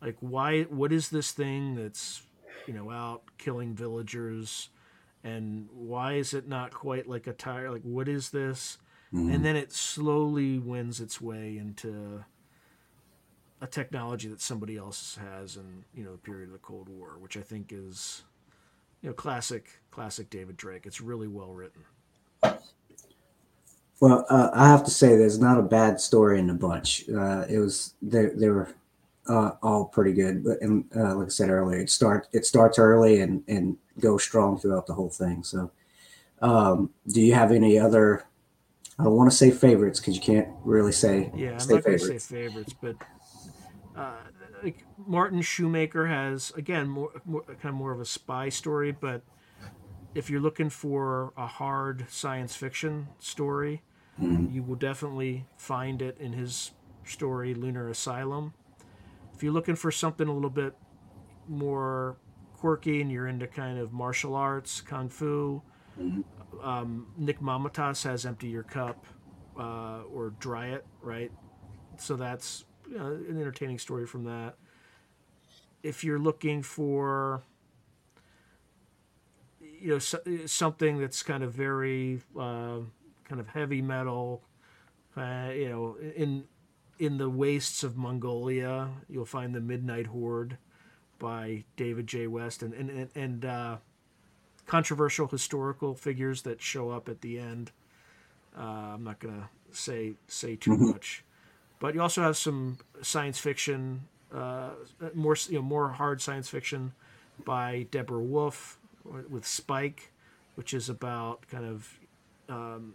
Like, why, what is this thing that's, you know, out killing villagers? And why is it not quite like a tire? Like, what is this? and mm-hmm. then it slowly wins its way into a technology that somebody else has in you know the period of the Cold War, which I think is you know classic classic David Drake. It's really well written. Well, uh, I have to say, there's not a bad story in the bunch. Uh, it was they they were uh, all pretty good, but and uh, like I said earlier, it start it starts early and and goes strong throughout the whole thing. So, um, do you have any other? I don't want to say favorites because you can't really say Yeah, I'm not going to say favorites, but uh, like Martin Shoemaker has again more, more kind of more of a spy story, but if you're looking for a hard science fiction story, Mhm. you will definitely find it in his story Lunar Asylum. If you're looking for something a little bit more quirky and you're into kind of martial arts, kung fu, Mhm. um, Nick Mamatas has Empty Your Cup uh, or Dry It, right? So that's know, an entertaining story from that. If you're looking for you know so, something that's kind of very uh, kind of heavy metal, uh, you know, in in the wastes of Mongolia, you'll find the Midnight Horde by David J. West and and and, and uh, controversial historical figures that show up at the end. Uh, I'm not gonna say say too Mhm. much, but you also have some science fiction, uh, more you know more hard science fiction by Deborah Wolf with Spike, which is about kind of um,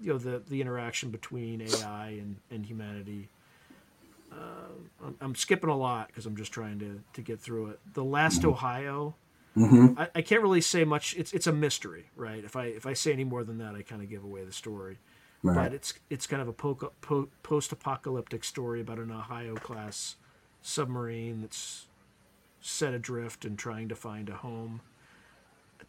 you know the the interaction between AI and, and humanity. Um, I'm, I'm skipping a lot because I'm just trying to, to get through it. The Last Ohio, Mhm. I, I can't really say much. It's it's a mystery, right? If I if I say any more than that, I kind of give away the story. But it's it's kind of a po- po- post-apocalyptic story about an Ohio class submarine that's set adrift and trying to find a home.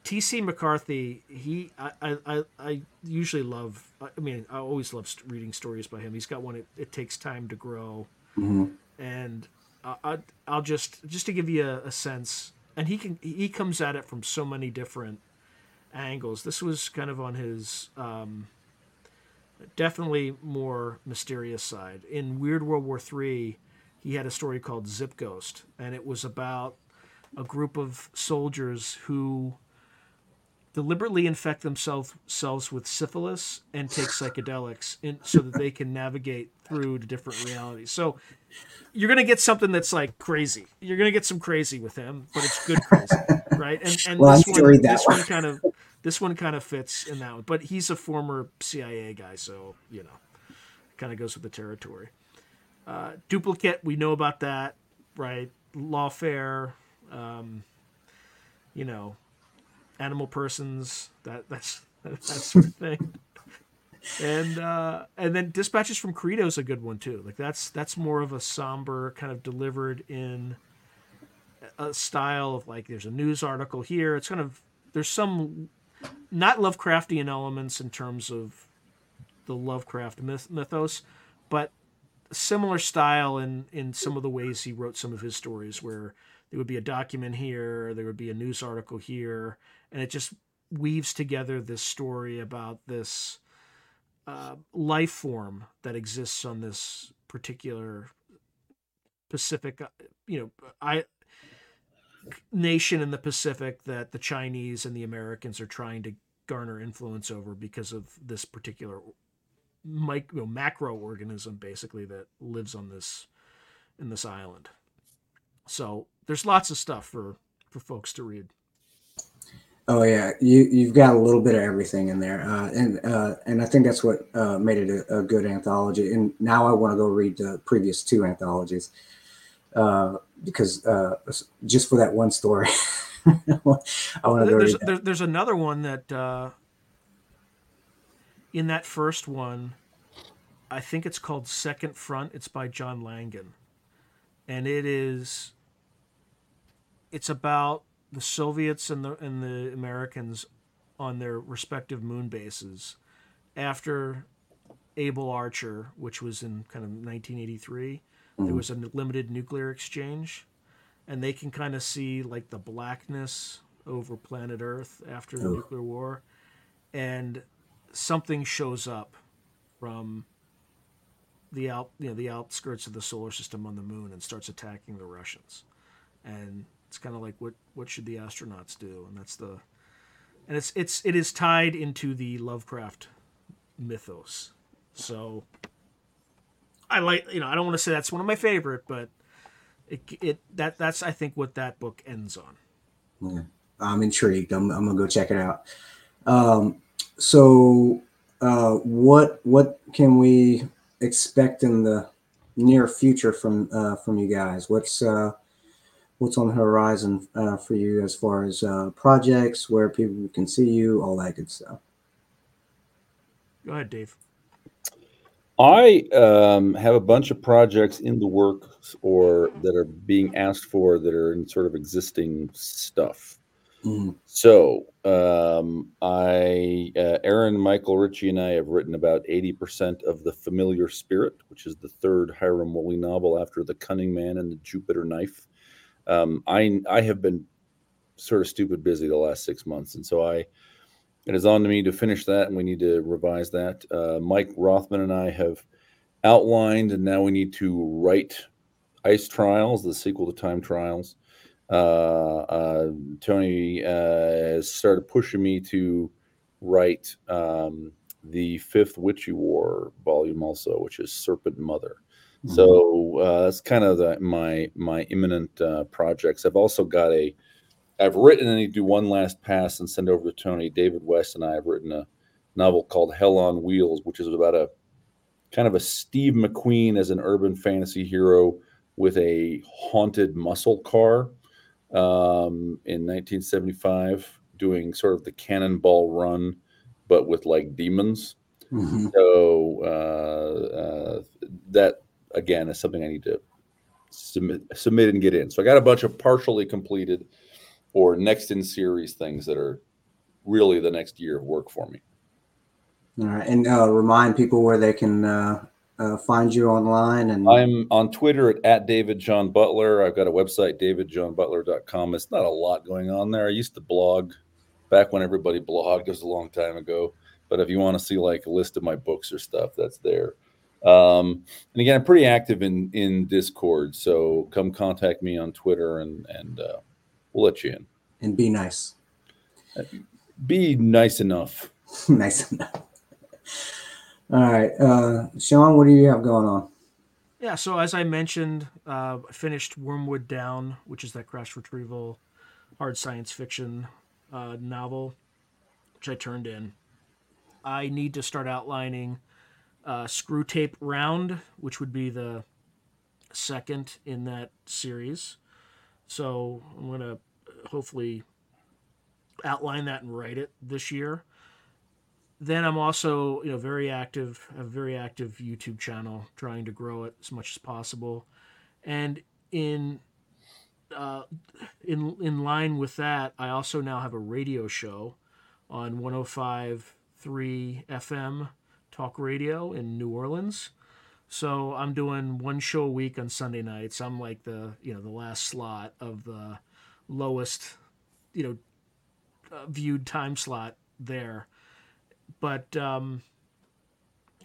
T.C. McCarthy, he, I, I, I, usually love. I mean, I always love reading stories by him. He's got one. It, it takes time to grow, Mhm. and I, I, I'll just just to give you a, a sense. And he can he comes at it from so many different angles. This was kind of on his um, definitely more mysterious side. In Weird World War Three, he had a story called Zip Ghost, and it was about a group of soldiers who deliberately infect themselves with syphilis and take psychedelics in, so that they can navigate through to different realities. So you're gonna get something that's like crazy. You're gonna get some crazy with him, but it's good crazy, right? And and Well, this one, this one kind of this one kind of fits in that one. But he's a former CIA guy, so you know, kind of goes with the territory. Uh, duplicate, we know about that, right? Lawfare, um, you know, animal persons, that that's that sort of thing. And uh, and then dispatches from Credo is a good one too. Like that's that's more of a somber kind of delivered in a style of like there's a news article here. It's kind of there's some not Lovecraftian elements in terms of the Lovecraft myth, mythos, but similar style in in some of the ways he wrote some of his stories where there would be a document here there would be a news article here and it just weaves together this story about this uh, life form that exists on this particular pacific uh, you know i nation in the pacific that the chinese and the americans are trying to garner influence over because of this particular mic- you know, macro organism basically that lives on this in this island. So there's lots of stuff for for folks to read. Oh yeah, you you've got a little bit of everything in there, uh, and uh, and I think that's what uh, made it a, a good anthology. And now I want to go read the previous two anthologies uh, because uh, just for that one story, [laughs] I want to There's there, there's another one that uh, in that first one, I think it's called Second Front. It's by John Langan, and it is it's about the Soviets and the and the Americans on their respective moon bases after Able Archer, which was in kind of 1983. There mm. was a limited nuclear exchange, and they can kind of see like the blackness over planet Earth after the Ooh. nuclear war, and something shows up from the out you know the outskirts of the solar system on the moon and starts attacking the Russians, and it's kind of like what what should the astronauts do? And that's the and it's it's it is tied into the Lovecraft mythos. So I like you know I don't want to say that's one of my favorite, but it it that that's I think what that book ends on. Yeah. I'm intrigued. I'm, I'm gonna go check it out. Um, so, uh, what what can we expect in the near future from uh, from you guys? What's uh, what's on the horizon uh, for you as far as uh, projects, where people can see you, all that good stuff? Go ahead, Dave. I um, have a bunch of projects in the works or that are being asked for that are in sort of existing stuff. Mhm. So um, I, uh, Aaron, Michael, Ritchey, and I have written about eighty percent of the Familiar Spirit, which is the third Hiram Woolley novel after The Cunning Man and the Jupiter Knife. Um, I I have been sort of stupid busy the last six months, and so I it is on to me to finish that, and we need to revise that. Uh, Mike Rothman and I have outlined, and now we need to write Ice Trials, the sequel to Time Trials. Uh, uh, Toni uh, has started pushing me to write um, the fifth Witchy War volume, also, which is Serpent Mother. So uh, that's kind of the, my my imminent uh, projects. I've also got a I've written and need to do one last pass and send over to Toni. David West and I have written a novel called Hell on Wheels, which is about a kind of a Steve McQueen as an urban fantasy hero with a haunted muscle car um, in 1975, doing sort of the cannonball run, but with like demons. Mhm. So uh, uh, that again is something I need to submit, submit and get in. So I got a bunch of partially completed or next in series things that are really the next year of work for me. All right, and uh, remind people where they can uh, uh, find you online. And I'm on Twitter at, at David John Butler. I've got a website, davidjohnbutler.com. It's not a lot going on there. I used to blog back when everybody blogged. It was a long time ago. But if you want to see like a list of my books or stuff, that's there. Um, and again, I'm pretty active in in Discord, so come contact me on Twitter, and and uh, we'll let you in. and be nice, Be nice enough. [laughs] nice enough. All right, uh, Sean, what do you have going on? Yeah, so as I mentioned, uh, I finished Wormwood Down, which is that crash retrieval hard science fiction uh, novel, which I turned in. I need to start outlining uh, Screw Tape Round, which would be the second in that series. So I'm going to hopefully outline that and write it this year. Then I'm also, you know, very active, a very active YouTube channel, trying to grow it as much as possible. And in uh, in in line with that, I also now have a radio show on 105.3 FM talk radio in New Orleans. So I'm doing one show a week on Sunday nights. I'm like the you know the last slot of the lowest you know uh, viewed time slot there. But um,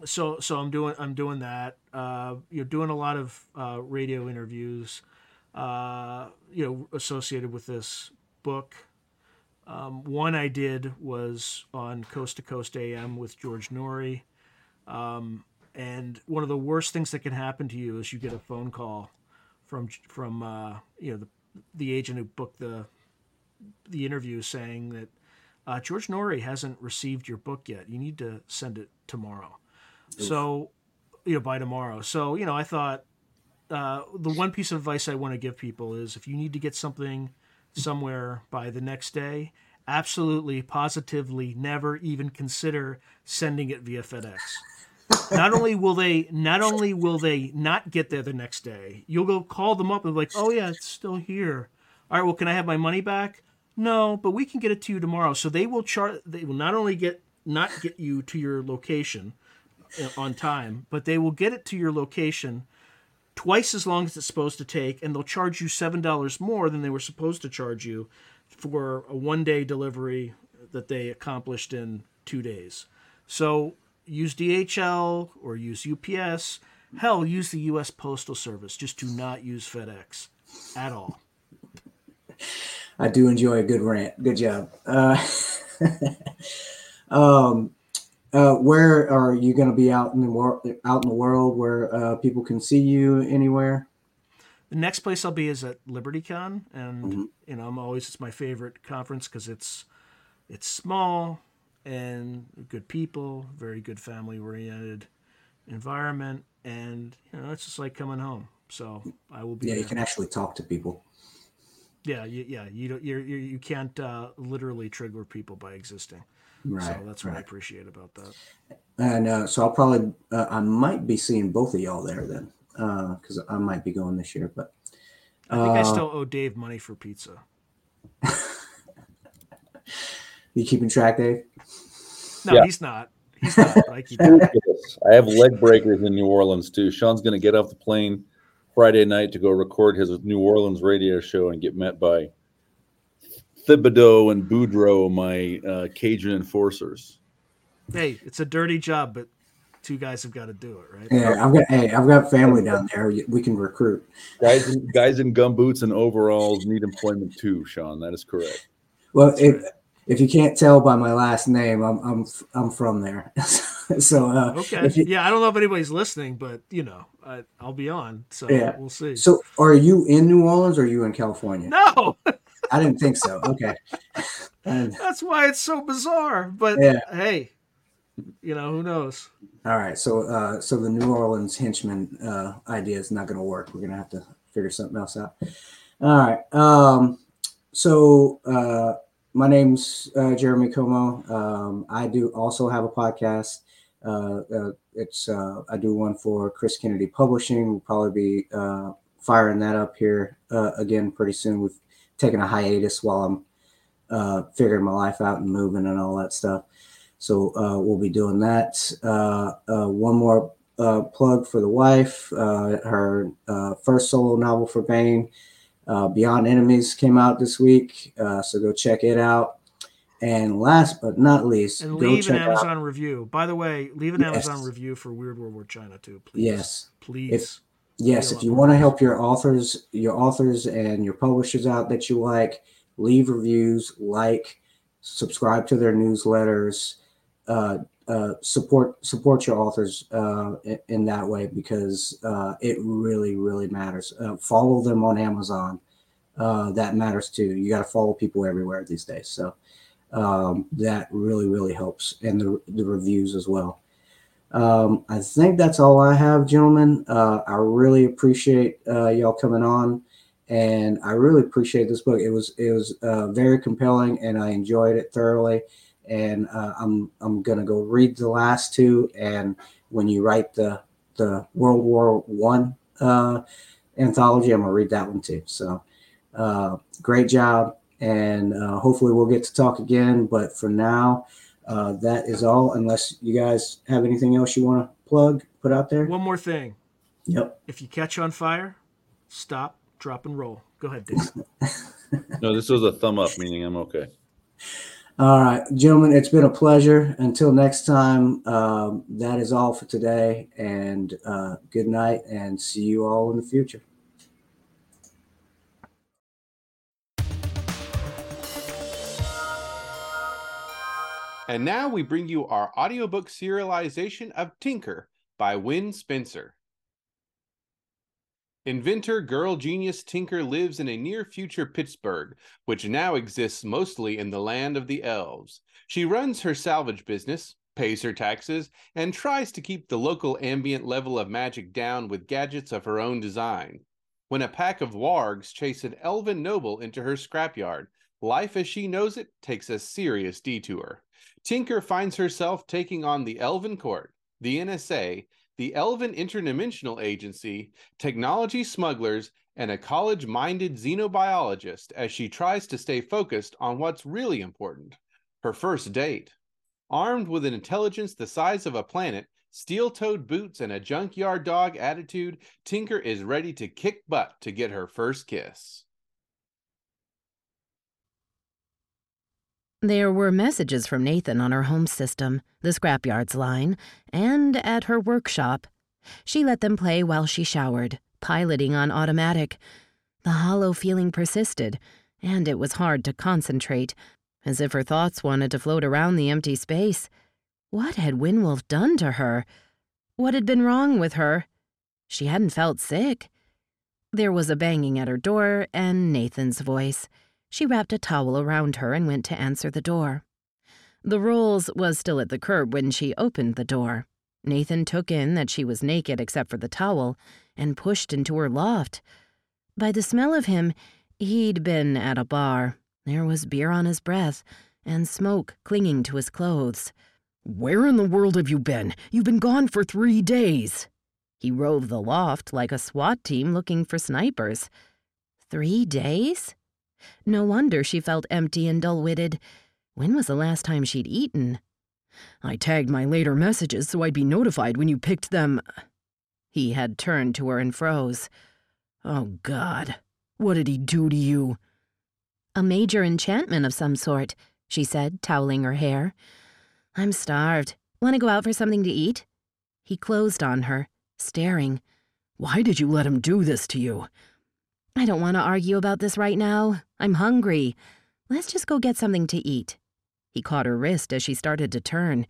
so so I'm doing I'm doing that. Uh, you're doing a lot of uh, radio interviews. Uh, you know, associated with this book. Um, one I did was on Coast to Coast AM with George Noory. Um, and one of the worst things that can happen to you is you get a phone call from from uh, you know the the agent who booked the the interview saying that uh, George Noory hasn't received your book yet. You need to send it tomorrow. So, you know, by tomorrow. So, you know, I thought uh, the one piece of advice I want to give people is if you need to get something somewhere by the next day, absolutely, positively, never even consider sending it via FedEx. Not only will they, not only will they not get there the next day, you'll go call them up and be like, "Oh yeah, it's still here." All right, well, can I have my money back? No, but we can get it to you tomorrow. So they will chart. They will not only get not get you to your location uh, on time, but they will get it to your location twice as long as it's supposed to take, and they'll charge you seven dollars more than they were supposed to charge you for a one day delivery that they accomplished in two days. So use DHL or use UPS. Hell, use the U.S. Postal Service. Just do not use FedEx at all. I do enjoy a good rant. Good job. Uh, [laughs] um, uh, where are you going to be out in the world? Out in the world where uh, people can see you anywhere? The next place I'll be is at LibertyCon, and Mhm. you know I'm always it's my favorite conference because it's it's small and good people, very good family oriented environment, and you know it's just like coming home. So I will be. Yeah, you can actually talk to people. Yeah, you, yeah, you don't, you're, you're, you can't uh, literally trigger people by existing. Right. so that's what I appreciate about that. And uh, so I'll probably, uh, I might be seeing both of y'all there then, because I might be going this year. But I think I Uh, still owe Dave money for pizza. [laughs] you keeping track, Dave? No, Yeah. he's not. He's not. [laughs] But I I have leg breakers in New Orleans too. Sean's going to get off the plane Friday night to go record his New Orleans radio show and get met by Thibodeau and Boudreaux, my uh, Cajun enforcers. hey, it's a dirty job, but two guys have got to do it, right? Yeah, I've got. Hey, I've got family down there. We can recruit. Guys, in, guys in gumboots and overalls need employment too. Sean, that is correct. Well, if if you can't tell by my last name, I'm I'm I'm from there. [laughs] so uh, Okay. if you- Yeah, I don't know if anybody's listening, but you know, I, I'll be on, so Yeah. we'll see. so are you in New Orleans or are you in California? no, [laughs] I didn't think so. Okay. And, [laughs] that's why it's so bizarre. But Yeah. hey, you know, who knows? all right. So uh, so the New Orleans henchman uh, idea is not going to work. We're going to have to figure something else out. All right. Um, so uh, my name's uh, Jeremy Como. Um, I do also have a podcast Uh, uh, it's uh, I do one for Chris Kennedy Publishing. We'll probably be uh, firing that up here uh, again pretty soon. We've taken a hiatus while I'm figuring my life out and moving and all that stuff. So we'll be doing that. One more plug for the wife. Her first solo novel for Baen, uh, Beyond Enemies, came out this week. Uh, so go check it out. And last but not least, And leave an check out. Amazon review. By the way, leave an Yes. Amazon review for Weird World War China too, please. Yes. Please. Yes, if you want to help your authors, your authors and your publishers out that you like, leave reviews, like, subscribe to their newsletters, uh, uh, support support your authors uh, in, that way because uh, it really really matters. Uh, follow them on Amazon. Uh, that matters too. You got to follow people everywhere these days, so um, that really really helps, and the the reviews as well. Um, I think that's all I have, gentlemen. I really appreciate y'all coming on, and I really appreciate this book. It was it was very compelling, and I enjoyed it thoroughly. And uh, I'm I'm gonna go read the last two, and when you write the the World War One uh, anthology, I'm gonna read that one too. So, uh, great job, and uh, hopefully we'll get to talk again. But for now. Uh, that is all, unless you guys have anything else you want to plug, put out there. One more thing. Yep. If you catch on fire, stop, drop, and roll. Go ahead, Dave. [laughs] No, this was a thumb up, meaning I'm okay. All right, gentlemen, it's been a pleasure. Until next time, um, that is all for today. And uh, good night, and see you all in the future. And now we bring you our audiobook serialization of Tinker by Wen Spencer. Inventor girl genius Tinker lives in a near future Pittsburgh, which now exists mostly in the land of the elves. She runs her salvage business, pays her taxes, and tries to keep the local ambient level of magic down with gadgets of her own design. When a pack of wargs chase an elven noble into her scrapyard, life as she knows it takes a serious detour. Tinker finds herself taking on the Elven Court, the NSA, the Elven Interdimensional Agency, technology smugglers, and a college minded xenobiologist as she tries to stay focused on what's really important her first date. Armed with an intelligence the size of a planet, steel toed boots, and a junkyard dog attitude, Tinker is ready to kick butt to get her first kiss. There were messages from Nathan on her home system, the scrapyards line, and at her workshop. She let them play while she showered, piloting on automatic. The hollow feeling persisted, and it was hard to concentrate, as if her thoughts wanted to float around the empty space. What had Windwolf done to her? What had been wrong with her? She hadn't felt sick. There was a banging at her door and Nathan's voice. She wrapped a towel around her and went to answer the door. The Rolls was still at the curb when she opened the door. Nathan took in that she was naked except for the towel and pushed into her loft. By the smell of him, he'd been at a bar. There was beer on his breath and smoke clinging to his clothes. Where in the world have you been? You've been gone for three days. He roved the loft like a SWAT team looking for snipers. Three days? No wonder she felt empty and dull witted. When was the last time she'd eaten? I tagged my later messages so I'd be notified when you picked them. He had turned to her and froze. Oh, God. What did he do to you? A major enchantment of some sort, she said, toweling her hair. I'm starved. Want to go out for something to eat? He closed on her, staring. Why did you let him do this to you? I don't want to argue about this right now. I'm hungry. Let's just go get something to eat. He caught her wrist as she started to turn.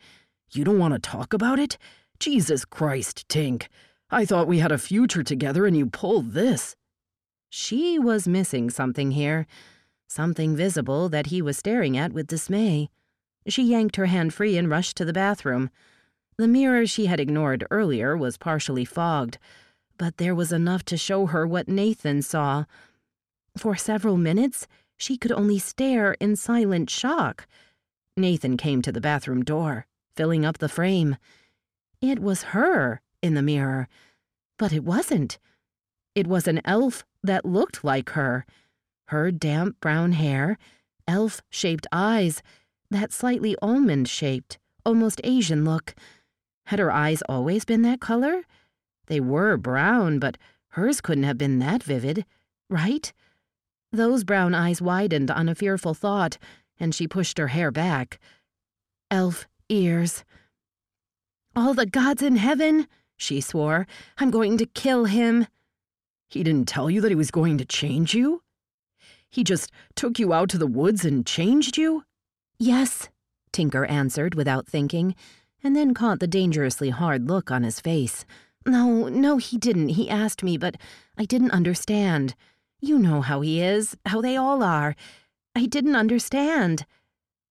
You don't want to talk about it? Jesus Christ, Tink. I thought we had a future together and you pulled this. She was missing something here, something visible that he was staring at with dismay. She yanked her hand free and rushed to the bathroom. The mirror she had ignored earlier was partially fogged, but there was enough to show her what Nathan saw. For several minutes, she could only stare in silent shock. Nathan came to the bathroom door, filling up the frame. It was her in the mirror, but it wasn't. It was an elf that looked like her. Her damp brown hair, elf shaped eyes, that slightly almond shaped, almost Asian look. Had her eyes always been that color? They were brown, but hers couldn't have been that vivid, right? Those brown eyes widened on a fearful thought, and she pushed her hair back. Elf ears. All the gods in heaven, she swore. I'm going to kill him. He didn't tell you that he was going to change you? He just took you out to the woods and changed you? Yes, Tinker answered without thinking, and then caught the dangerously hard look on his face. No, no, he didn't. He asked me, but I didn't understand. You know how he is, how they all are. I didn't understand.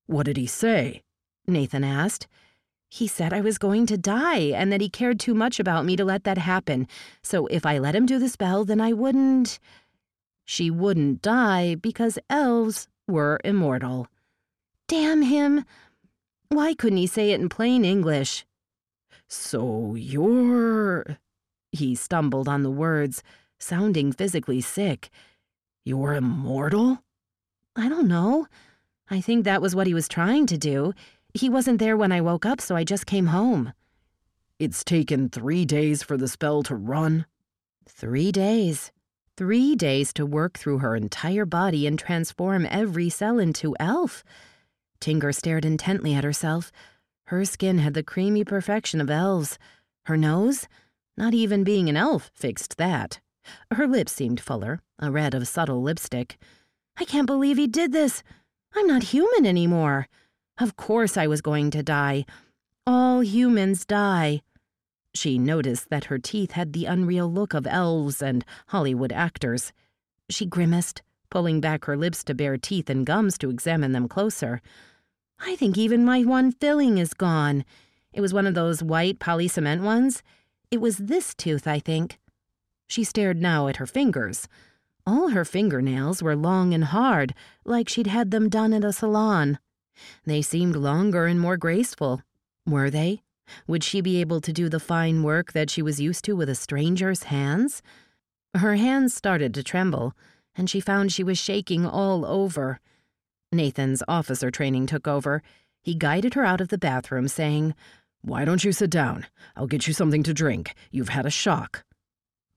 What did he say? Nathan asked. He said I was going to die and that he cared too much about me to let that happen. So if I let him do the spell, then I wouldn't. She wouldn't die because elves were immortal. Damn him! Why couldn't he say it in plain English? So you're. He stumbled on the words, sounding physically sick. You're immortal? I don't know. I think that was what he was trying to do. He wasn't there when I woke up, so I just came home. It's taken three days for the spell to run. Three days. Three days to work through her entire body and transform every cell into elf. Tinker stared intently at herself. Her skin had the creamy perfection of elves. Her nose? Not even being an elf fixed that. Her lips seemed fuller, a red of subtle lipstick. I can't believe he did this. I'm not human anymore. Of course I was going to die. All humans die. She noticed that her teeth had the unreal look of elves and Hollywood actors. She grimaced, pulling back her lips to bare teeth and gums to examine them closer. I think even my one filling is gone. It was one of those white polycement ones. It was this tooth, I think. She stared now at her fingers. All her fingernails were long and hard, like she'd had them done at a salon. They seemed longer and more graceful. Were they? Would she be able to do the fine work that she was used to with a stranger's hands? Her hands started to tremble, and she found she was shaking all over. Nathan's officer training took over. He guided her out of the bathroom, saying, Why don't you sit down? I'll get you something to drink. You've had a shock.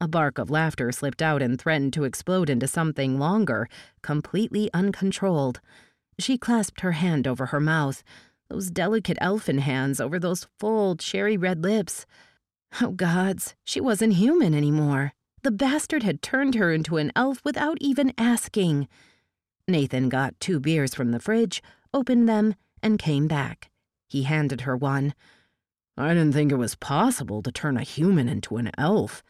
A bark of laughter slipped out and threatened to explode into something longer, completely uncontrolled. She clasped her hand over her mouth, those delicate elfin hands over those full, cherry red lips. Oh, gods, she wasn't human anymore. The bastard had turned her into an elf without even asking. Nathan got two beers from the fridge, opened them, and came back. He handed her one. I didn't think it was possible to turn a human into an elf.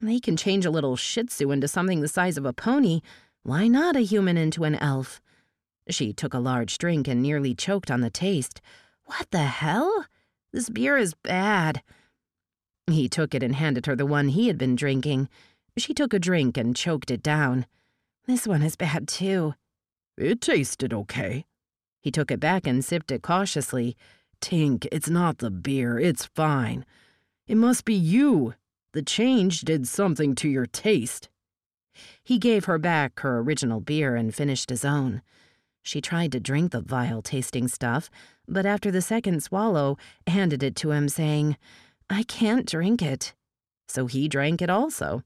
They can change a little shih tzu into something the size of a pony. Why not a human into an elf? She took a large drink and nearly choked on the taste. What the hell? This beer is bad. He took it and handed her the one he had been drinking. She took a drink and choked it down. This one is bad, too. It tasted okay. He took it back and sipped it cautiously. Tink, it's not the beer, it's fine. It must be you. The change did something to your taste. He gave her back her original beer and finished his own. She tried to drink the vile tasting stuff, but after the second swallow, handed it to him, saying, I can't drink it. So he drank it also.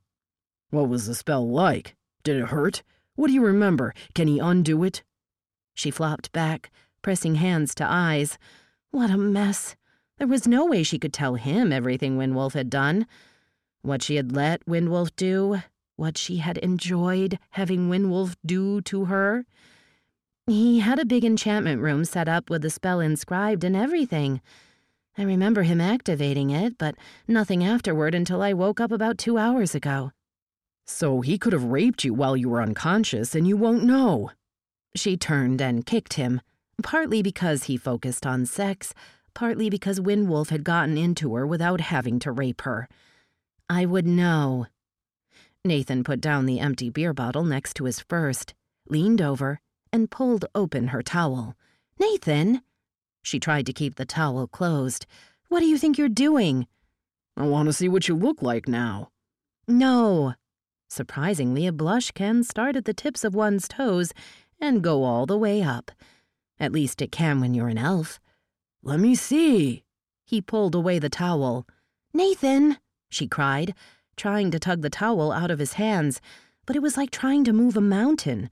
What was the spell like? Did it hurt? What do you remember? Can he undo it? She flopped back, pressing hands to eyes. What a mess. There was no way she could tell him everything Windwolf had done. What she had let Windwolf do, what she had enjoyed having Windwolf do to her. He had a big enchantment room set up with the spell inscribed and everything. I remember him activating it, but nothing afterward until I woke up about two hours ago. So he could have raped you while you were unconscious and you won't know. She turned and kicked him, partly because he focused on sex, partly because Windwolf had gotten into her without having to rape her. I would know. Nathan put down the empty beer bottle next to his first, leaned over, and pulled open her towel. Nathan! She tried to keep the towel closed. What do you think you're doing? I want to see what you look like now. No. Surprisingly, a blush can start at the tips of one's toes and go all the way up. At least it can when you're an elf. Let me see. He pulled away the towel. Nathan, she cried, trying to tug the towel out of his hands, but it was like trying to move a mountain.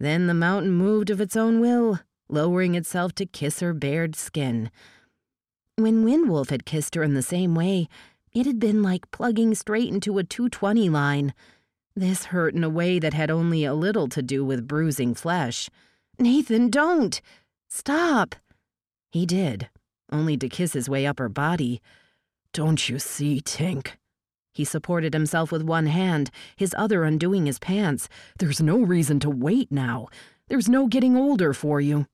Then the mountain moved of its own will, lowering itself to kiss her bared skin. When Windwolf had kissed her in the same way, it had been like plugging straight into a 220 line. This hurt in a way that had only a little to do with bruising flesh. Nathan, don't! Stop! He did, only to kiss his way up her body. Don't you see, Tink? He supported himself with one hand, his other undoing his pants. There's no reason to wait now. There's no getting older for you.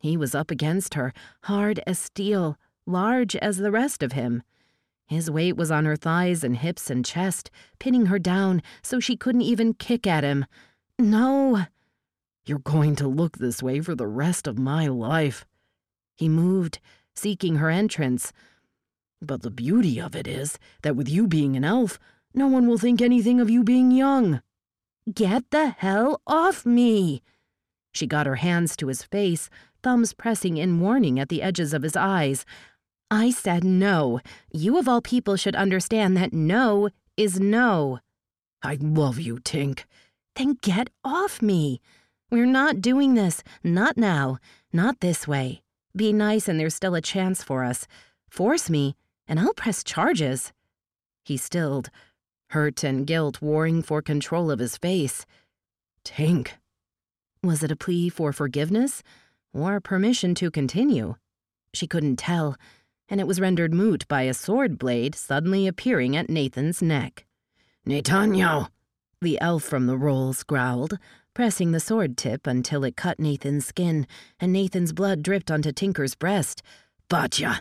He was up against her, hard as steel, large as the rest of him. His weight was on her thighs and hips and chest, pinning her down so she couldn't even kick at him. No. You're going to look this way for the rest of my life. He moved, seeking her entrance. But the beauty of it is that with you being an elf, no one will think anything of you being young. Get the hell off me! She got her hands to his face, thumbs pressing in warning at the edges of his eyes. I said no. You of all people should understand that no is no. I love you, Tink. Then get off me. We're not doing this. Not now. Not this way. Be nice and there's still a chance for us. Force me, and I'll press charges. He stilled, hurt and guilt warring for control of his face. Tink. Was it a plea for forgiveness or permission to continue? She couldn't tell, and it was rendered moot by a sword blade suddenly appearing at Nathan's neck. Netanyahu, the elf from the rolls growled, pressing the sword tip until it cut Nathan's skin, and Nathan's blood dripped onto Tinker's breast. Batya!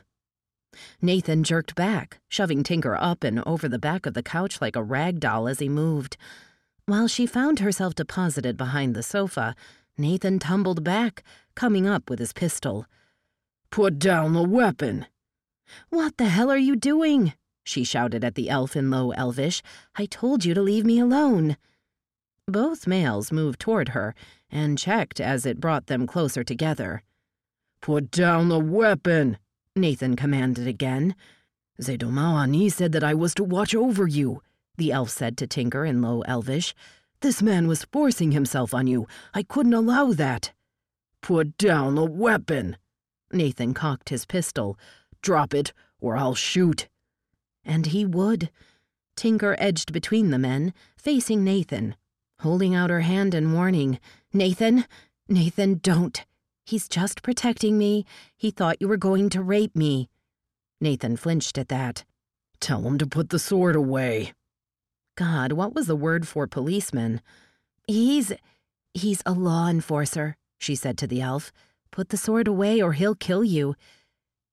Nathan jerked back, shoving Tinker up and over the back of the couch like a rag doll as he moved. While she found herself deposited behind the sofa, Nathan tumbled back, coming up with his pistol. Put down the weapon! What the hell are you doing? She shouted at the elf in low elvish. I told you to leave me alone. Both males moved toward her and checked as it brought them closer together. Put down the weapon, Nathan commanded again. Zedomawani said that I was to watch over you, the elf said to Tinker in low elvish. This man was forcing himself on you. I couldn't allow that. Put down the weapon. Nathan cocked his pistol. Drop it, or I'll shoot. And he would. Tinker edged between the men, facing Nathan, holding out her hand in warning. Nathan, Nathan, don't. He's just protecting me. He thought you were going to rape me. Nathan flinched at that. Tell him to put the sword away. God, what was the word for policeman? He's. he's a law enforcer, she said to the elf. Put the sword away or he'll kill you.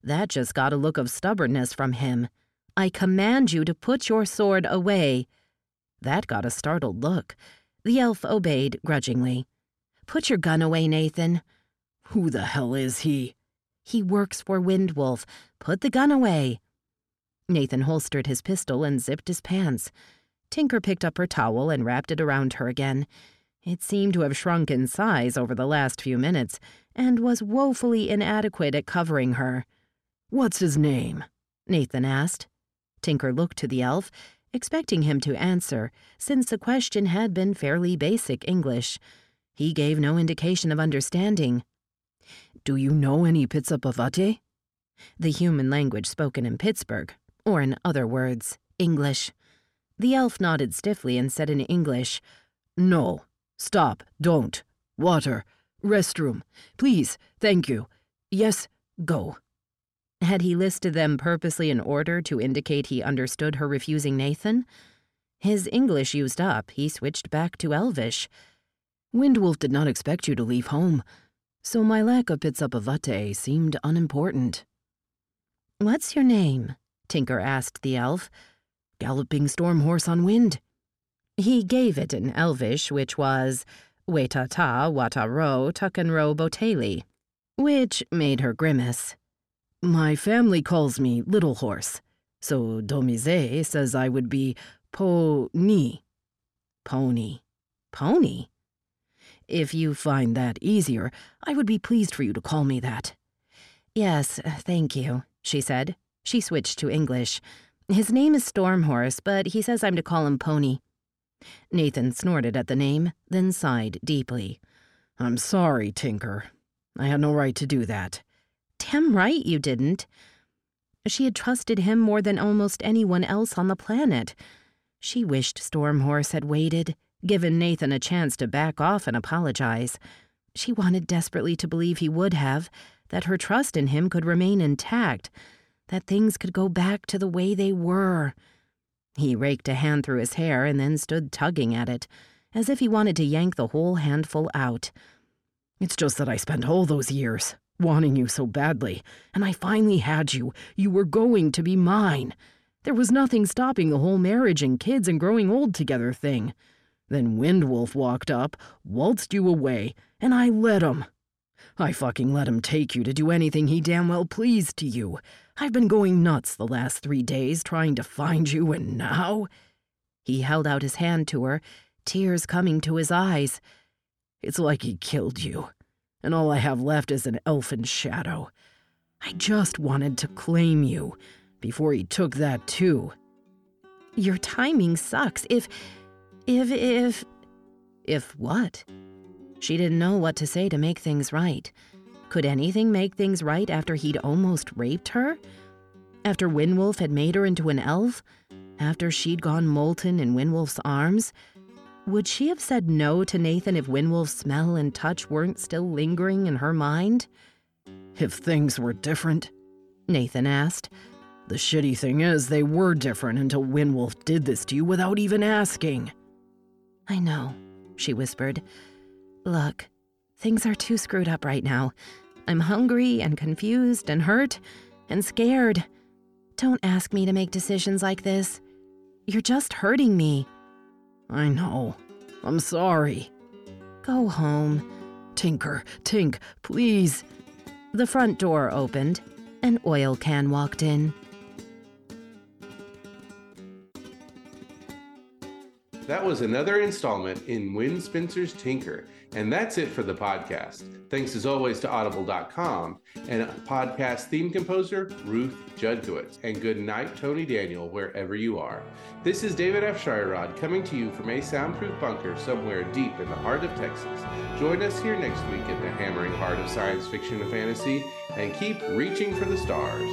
That just got a look of stubbornness from him. I command you to put your sword away. That got a startled look. The elf obeyed grudgingly. Put your gun away, Nathan. Who the hell is he? He works for Windwolf. Put the gun away. Nathan holstered his pistol and zipped his pants. Tinker picked up her towel and wrapped it around her again. It seemed to have shrunk in size over the last few minutes and was woefully inadequate at covering her. What's his name? Nathan asked. Tinker looked to the elf, expecting him to answer, since the question had been fairly basic English. He gave no indication of understanding. Do you know any Pitsapavate? The human language spoken in Pittsburgh, or in other words, English. The elf nodded stiffly and said in English, No. Stop. Don't. Water. Restroom. Please. Thank you. Yes. Go. Had he listed them purposely in order to indicate he understood her refusing Nathan? His English used up, he switched back to Elvish. Windwolf did not expect you to leave home, so my lack of Pitsapavate seemed unimportant. What's your name? Tinker asked the elf. Galloping storm horse on wind. He gave it in Elvish, which was Weta ta wata Wetata Wataro Tuckenro Boteli, which made her grimace. My family calls me Little Horse, so Domize says I would be Po-ni. Pony. Pony? If you find that easier, I would be pleased for you to call me that. Yes, thank you, she said. She switched to English. His name is Stormhorse, but he says I'm to call him Pony. Nathan snorted at the name, then sighed deeply. I'm sorry, Tinker. I had no right to do that. Damn right you didn't. She had trusted him more than almost anyone else on the planet. She wished Stormhorse had waited, given Nathan a chance to back off and apologize. She wanted desperately to believe he would have, that her trust in him could remain intact, that things could go back to the way they were. He raked a hand through his hair and then stood tugging at it, as if he wanted to yank the whole handful out. It's just that I spent all those years wanting you so badly, and I finally had you. You were going to be mine. There was nothing stopping the whole marriage and kids and growing old together thing. Then Windwolf walked up, waltzed you away, and I let him. I fucking let him take you to do anything he damn well pleased to you. I've been going nuts the last three days trying to find you, and now. He held out his hand to her, tears coming to his eyes. It's like he killed you, and all I have left is an elfin shadow. I just wanted to claim you before he took that too. Your timing sucks. If. if. if. If what? She didn't know what to say to make things right. Could anything make things right after he'd almost raped her? After Windwolf had made her into an elf? After she'd gone molten in Windwolf's arms? Would she have said no to Nathan if Windwolf's smell and touch weren't still lingering in her mind? If things were different? Nathan asked. The shitty thing is, they were different until Windwolf did this to you without even asking. I know, she whispered. Look, things are too screwed up right now. I'm hungry and confused and hurt and scared. Don't ask me to make decisions like this. You're just hurting me. I know. I'm sorry. Go home. Tinker, Tink, please. The front door opened. An Oilcan walked in. That was another installment in Wen Spencer's Tinker. And that's it for the podcast. Thanks as always to audible.com and podcast theme composer Ruth Judkowitz. And good night, Tony Daniel, wherever you are. This is David Afsharirad coming to you from a soundproof bunker somewhere deep in the heart of Texas. Join us here next week at the hammering heart of science fiction and fantasy and keep reaching for the stars.